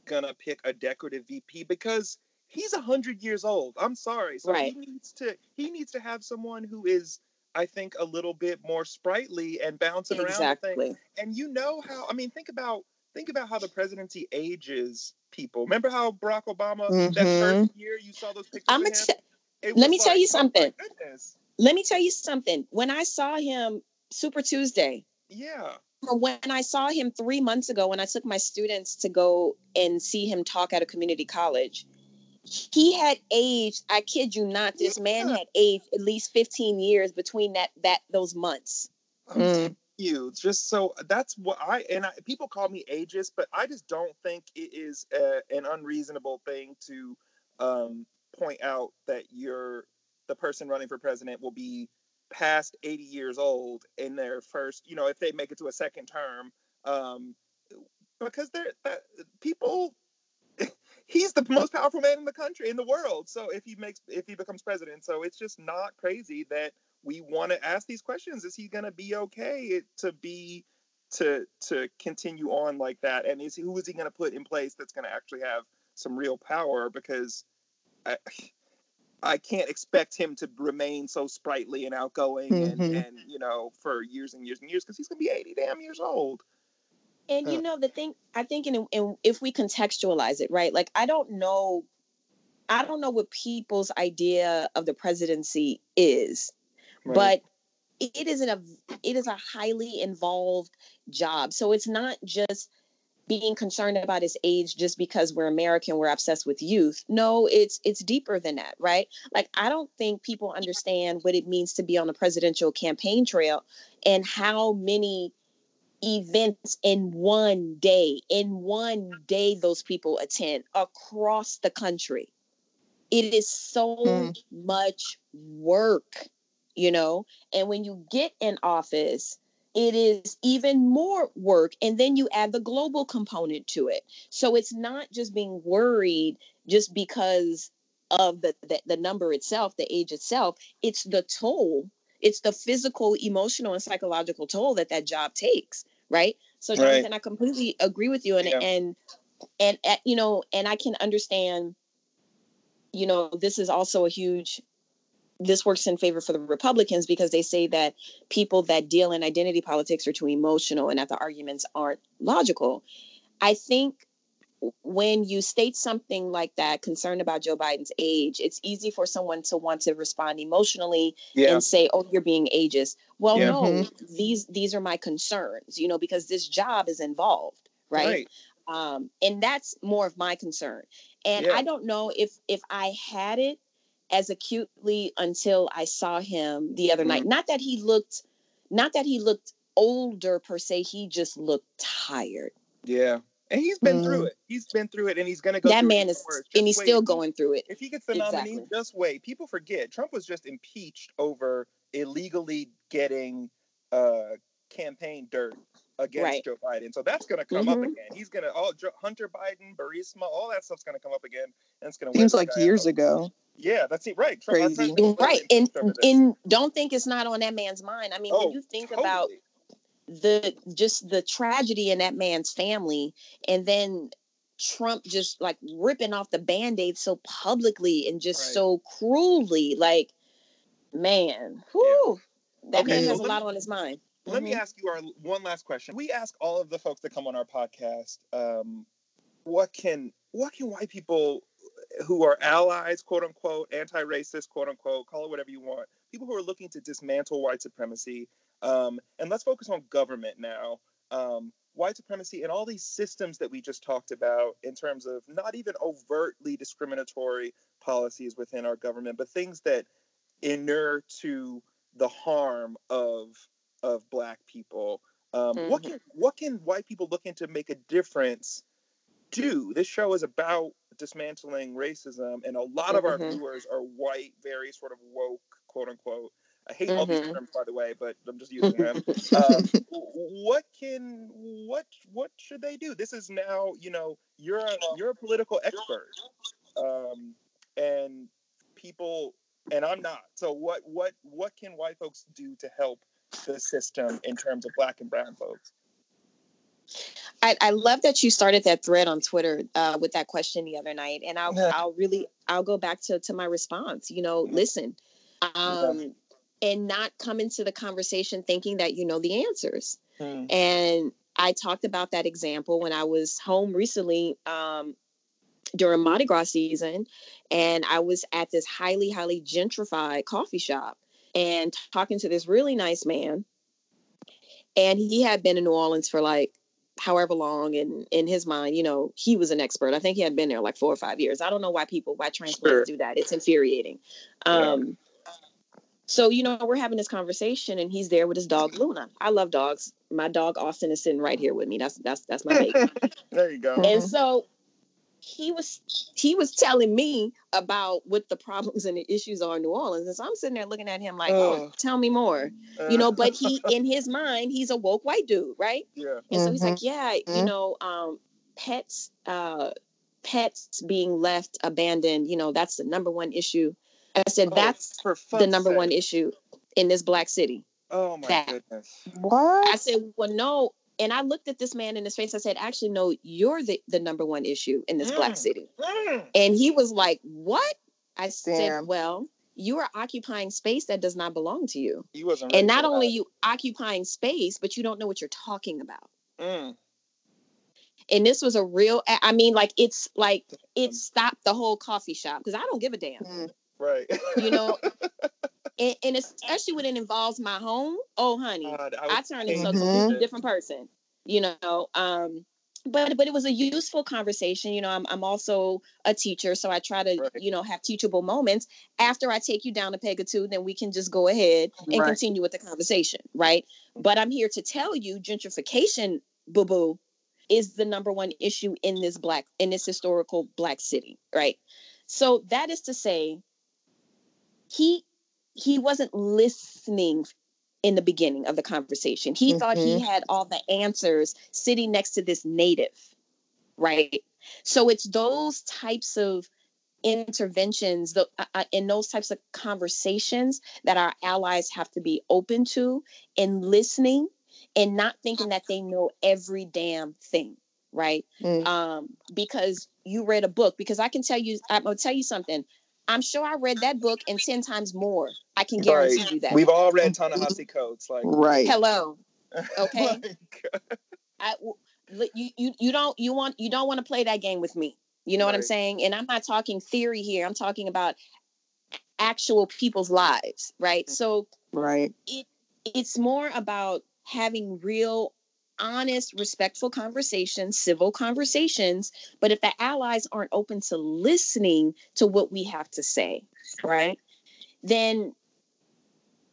gonna pick a decorative VP because he's a hundred years old. I'm sorry, so right. he needs to, he needs to have someone who is I think, a little bit more sprightly and bouncing exactly. around. And you know how? I mean, think about think about how the presidency ages people. Remember how Barack Obama mm-hmm. that first year you saw those pictures? I'm t- let me like, tell you oh something. Oh let me tell you something. When I saw him Super Tuesday, yeah. When I saw him three months ago, when I took my students to go and see him talk at a community college, he had aged i kid you not this yeah. man had aged at least 15 years between that that those months mm. you just so that's what i and I, people call me ageist but i just don't think it is a, an unreasonable thing to um, point out that you're the person running for president will be past 80 years old in their first you know if they make it to a second term um, because they're that, people he's the most powerful man in the country in the world. So if he makes if he becomes president. So it's just not crazy that we want to ask these questions. Is he going to be okay to be to to continue on like that? And is who is he going to put in place that's going to actually have some real power? Because I, I can't expect him to remain so sprightly and outgoing mm-hmm. and, and you know for years and years and years because he's gonna be 80 damn years old. And you uh. know the thing, I think, in, in if we contextualize it, right? Like I don't know, I don't know what people's idea of the presidency is, right. but it isn't a it is a highly involved job. So it's not just being concerned about his age just because we're American, we're obsessed with youth. No, it's it's deeper than that, right? Like I don't think people understand what it means to be on the presidential campaign trail and how many events in one day, in one day those people attend across the country. It is so mm. much work, you know? And when you get in office, it is even more work and then you add the global component to it so it's not just being worried just because of the, the, the number itself the age itself it's the toll it's the physical emotional and psychological toll that that job takes right so jonathan right. i completely agree with you and yeah. and and uh, you know and i can understand you know this is also a huge this works in favor for the Republicans because they say that people that deal in identity politics are too emotional and that the arguments aren't logical. I think when you state something like that, concerned about Joe Biden's age, it's easy for someone to want to respond emotionally yeah. and say, "Oh, you're being ageist." Well, yeah. no, mm-hmm. these these are my concerns, you know, because this job is involved, right? right. Um, and that's more of my concern. And yeah. I don't know if if I had it as acutely until I saw him the other mm-hmm. night. Not that he looked, not that he looked older per se. He just looked tired. Yeah. And he's been mm. through it. He's been through it, and he's going to go. That man is, and he's wait. still going through it. If he gets the exactly. nominee, just wait. People forget Trump was just impeached over illegally getting uh, campaign dirt against right. Joe Biden. So that's going to come mm-hmm. up again. He's going to all Hunter Biden, Burisma, all that stuff's going to come up again, and it's going to seems like years ago. Yeah, that's it. Right, crazy. Right, and and don't think it's not on that man's mind. I mean, oh, when you think totally. about the just the tragedy in that man's family, and then Trump just like ripping off the band-aid so publicly and just right. so cruelly, like, man, whoo, yeah. that okay, man has a lot on his mind. Let mm-hmm. me ask you our one last question. We ask all of the folks that come on our podcast, um, what can what can white people who are allies, quote unquote, anti-racist, quote unquote, call it whatever you want, people who are looking to dismantle white supremacy, um, and let's focus on government now. Um, white supremacy and all these systems that we just talked about in terms of not even overtly discriminatory policies within our government, but things that inure to the harm of of black people. Um, mm-hmm. What can what can white people looking to make a difference do? This show is about dismantling racism, and a lot of mm-hmm. our viewers are white, very sort of woke, quote unquote. I hate mm-hmm. all these mm-hmm. terms, by the way, but I'm just using them. *laughs* um, what can what what should they do? This is now, you know, you're a you're a political expert, um, and people, and I'm not. So what what what can white folks do to help the system in terms of black and brown folks? I, I love that you started that thread on Twitter uh, with that question the other night, and I'll. I'll really I'll go back to to my response. You know, listen, um, yeah. And not come into the conversation thinking that you know the answers. Hmm. And I talked about that example when I was home recently um, during Mardi Gras season, and I was at this highly highly gentrified coffee shop and talking to this really nice man. And he had been in New Orleans for like however long and in his mind you know he was an expert i think he had been there like four or five years i don't know why people why transplants sure. do that it's infuriating um. So you know we're having this conversation and he's there with his dog luna i love dogs my dog austin is sitting right here with me that's that's that's my baby *laughs* there you go and so he was he was telling me about what the problems and the issues are in New Orleans. And so I'm sitting there looking at him like, oh, oh tell me more. Uh, you know, but he *laughs* in his mind, he's a woke white dude, right? Yeah. And mm-hmm. so he's like, mm-hmm. Yeah, mm-hmm. you know, um, pets, uh, pets being left abandoned, you know, that's the number one issue. I said, oh, that's the number sake. one issue in this black city. Oh my that. goodness. What? I said, well, no, and I looked at this man in his face. I said, actually, no, you're the, the number one issue in this mm. black city. Mm. And he was like, what? I said, well, you are occupying space that does not belong to you. He wasn't. and not only you occupying space, but you don't know what you're talking about. Mm. And this was a real. I mean, like it's like it stopped the whole coffee shop because I don't give a damn. Right. You know, *laughs* and, and, especially when it involves my home. Oh, honey, God, I, I turn into a different person. You know, um, but but it was a useful conversation you know i'm, I'm also a teacher so i try to right. you know have teachable moments after i take you down a peg or two then we can just go ahead and right. continue with the conversation right but i'm here to tell you gentrification boo boo is the number one issue in this black in this historical black city right so that is to say he he wasn't listening in the beginning of the conversation. He mm-hmm. thought he mm-hmm. had all the answers sitting next to this native, right? So it's those types of interventions the, uh, uh in those types of conversations that our allies have to be open to and listening and not thinking that they know every damn thing right mm. um because you read a book because i can tell you i'm gonna tell you something I'm sure I read that book and 10 times more. I can guarantee right. you that. We've all read Ta-Nehisi Coates. Like, right. Hello. *laughs* Okay. I, you, you, you don't, you want, you don't want to play that game with me. You know right. what I'm saying? And I'm not talking theory here. I'm talking about actual people's lives. Right. Mm. So, right. It, it's more about having real honest, respectful conversations, civil conversations. But if the allies aren't open to listening to what we have to say, right, then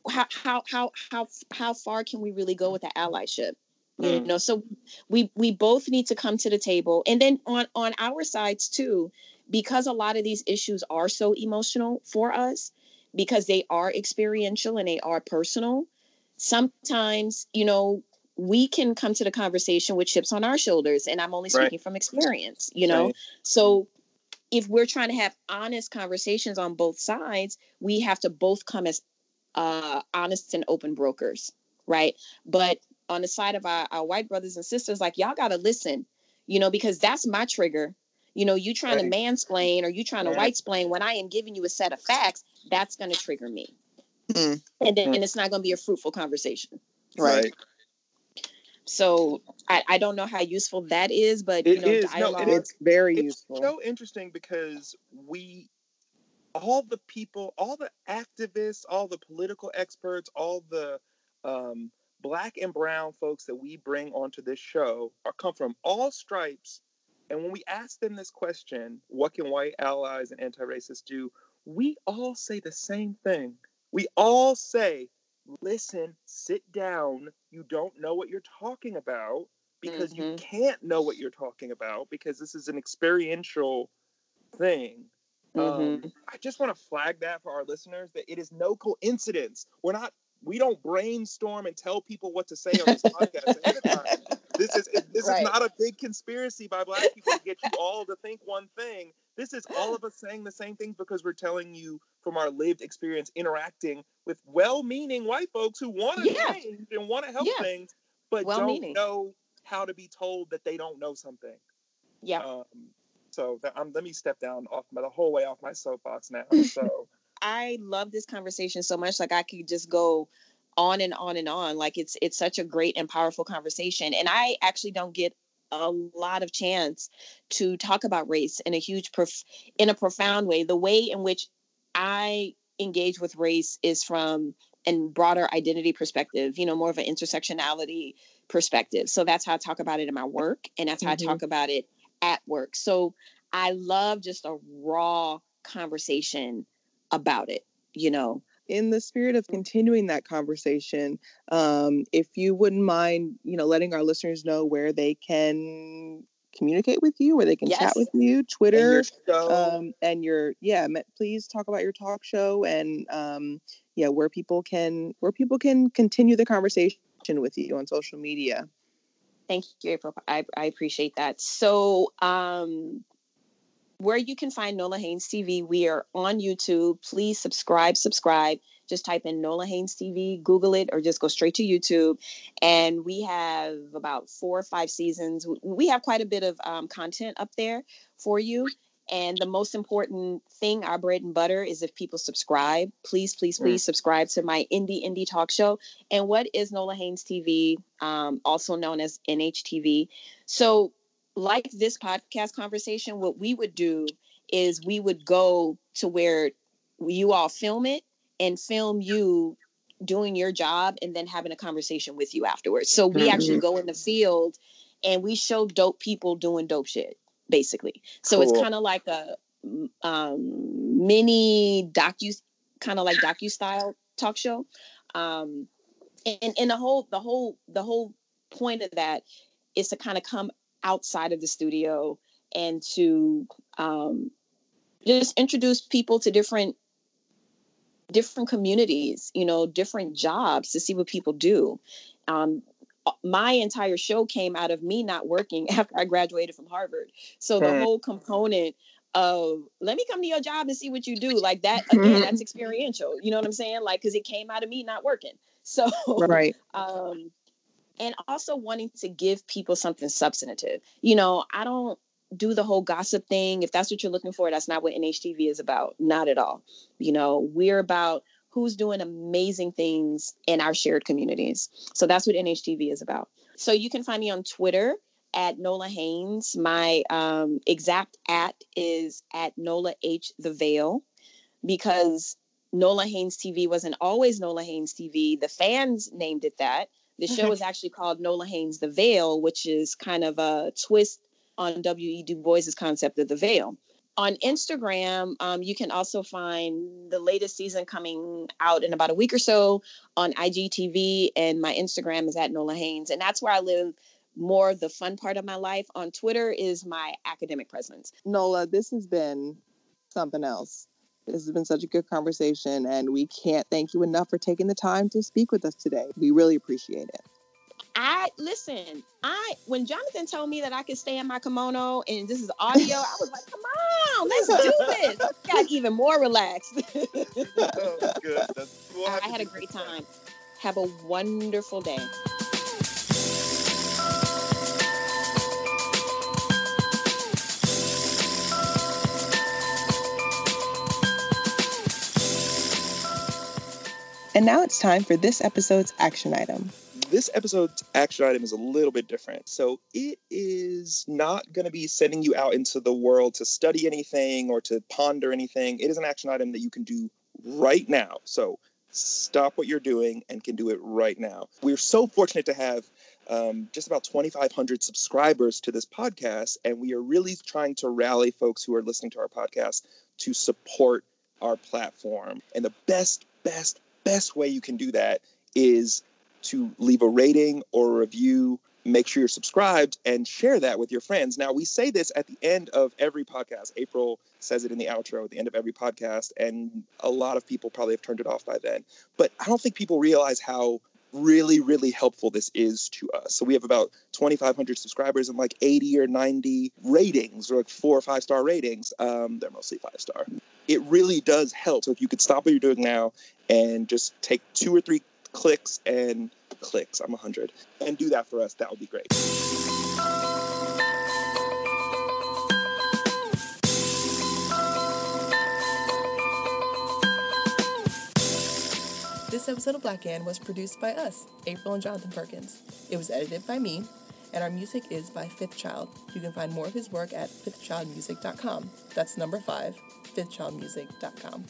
how how how how how far can we really go with the allyship? You hmm. know, so we we both need to come to the table, and then on on our sides too, because a lot of these issues are so emotional for us, because they are experiential and they are personal. Sometimes, you know, we can come to the conversation with chips on our shoulders and i'm only speaking right. from experience you know right. so if we're trying to have honest conversations on both sides we have to both come as uh, honest and open brokers right but on the side of our, our white brothers and sisters like y'all gotta listen you know because that's my trigger you know you trying right. to mansplain or you trying to white explain when i am giving you a set of facts that's going to trigger me mm. and then mm. and it's not going to be a fruitful conversation right so I, I don't know how useful that is, but it you know, is. dialogue. No, it's very useful. it's useful. so interesting because we all the people, all the activists, all the political experts, all the um, black and brown folks that we bring onto this show are come from all stripes. And when we ask them this question, what can white allies and anti-racists do? We all say the same thing. We all say listen, sit down. You don't know what you're talking about because mm-hmm. you can't know what you're talking about because this is an experiential thing. Mm-hmm. Um, I just want to flag that for our listeners that it is no coincidence. We're not, we don't brainstorm and tell people what to say on this *laughs* podcast ahead of time. This is this right. is not a big conspiracy by black people to get you all to think one thing. This is all of us saying the same things because we're telling you from our lived experience interacting with well-meaning white folks who want to yeah. change and want to help yeah. things, but don't know how to be told that they don't know something. Yeah. Um, so that, um, let me step down off my, the whole way off my soapbox now. *laughs* So I love this conversation so much. Like I could just go on and on and on. Like it's it's such a great and powerful conversation, and I actually don't get a lot of chance to talk about race in a huge prof- in a profound way the way in which i engage with race is from a broader identity perspective you know more of an intersectionality perspective so that's how i talk about it in my work and that's how mm-hmm. i talk about it at work so i love just a raw conversation about it you know in the spirit of continuing that conversation, um, if you wouldn't mind, you know, letting our listeners know where they can communicate with you, where they can yes. chat with you, Twitter, and your, um, and your yeah, please talk about your talk show and um, yeah, where people can where people can continue the conversation with you on social media. Thank you, April. I, I appreciate that. So, um, where you can find Nola Haynes TV. We are on YouTube. Please subscribe, subscribe. Just type in Nola Haynes TV, Google it, or just go straight to YouTube. And we have about four or five seasons. We have quite a bit of um, content up there for you. And the most important thing, our bread and butter, is if people subscribe. Please, please, please mm. subscribe to my Indie Indie Talk Show. And what is Nola Haynes TV, um, also known as NHTV? So, like this podcast conversation, what we would do is we would go to where you all film it and film you doing your job and then having a conversation with you afterwards. So we mm-hmm. actually go in the field and we show dope people doing dope shit, basically. So cool. it's kind of like a um, mini docu, kind of like docu style talk show. Um, and and the whole the whole the whole point of that is to kind of come outside of the studio and to um, just introduce people to different different communities, you know, different jobs to see what people do. Um, my entire show came out of me not working *laughs* after I graduated from Harvard. So the whole component of let me come to your job and see what you do, like that *laughs* again, that's experiential. You know what I'm saying? Like because it came out of me not working. So right. *laughs* Um, and also wanting to give people something substantive. You know, I don't do the whole gossip thing. If that's what you're looking for, that's not what NHTV is about. Not at all. You know, we're about who's doing amazing things in our shared communities. So that's what NHTV is about. So you can find me on Twitter at Nola Haynes. My um, exact at is at Nola H the Veil because Nola Haynes TV wasn't always Nola Haynes TV. The fans named it that. The show is actually called Nola Haynes the Veil, which is kind of a twist on W.E. Du Bois's concept of the veil. On Instagram, um, you can also find the latest season coming out in about a week or so on IGTV, and my Instagram is at Nola Haynes, and that's where I live more the fun part of my life. On Twitter is my academic presence. Nola, this has been something else. This has been such a good conversation, and we can't thank you enough for taking the time to speak with us today. We really appreciate it. I listen. I when Jonathan told me that I could stay in my kimono and this is audio, I was like, "Come on, let's do this." Got even more relaxed. *laughs* *laughs* oh, good. I, I had a great time. Have a wonderful day. And now it's time for this episode's action item this episode's action item is a little bit different. So it is not going to be sending you out into the world to study anything or to ponder anything. It is an action item that you can do right now. So stop what you're doing and can do it right now. We're so fortunate to have um, just about 2,500 subscribers to this podcast, and we are really trying to rally folks who are listening to our podcast to support our platform. And the best, best, best way you can do that is to leave a rating or a review. Make sure you're subscribed and share that with your friends. Now, we say this at the end of every podcast. April says it in the outro at the end of every podcast, and a lot of people probably have turned it off by then. But I don't think people realize how really, really helpful this is to us. So we have about 2,500 subscribers and like 80 or 90 ratings, or like four or five star ratings. Um, they're mostly five star. It really does help. So if you could stop what you're doing now and just take two or three clicks and clicks. I'm 100. And do that for us. That would be great. This episode of Black Ann was produced by us, April and Jonathan Perkins. It was edited by me, and our music is by Fifth Child. You can find more of his work at fifthchildmusic.com. That's number five, fifthchildmusic.com.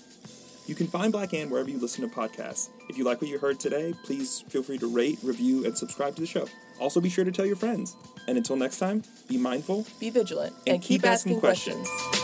You can find Black Ann wherever you listen to podcasts. If you like what you heard today, please feel free to rate, review, and subscribe to the show. Also, be sure to tell your friends. And until next time, be mindful, be vigilant, and, and keep, keep, asking, asking questions. questions.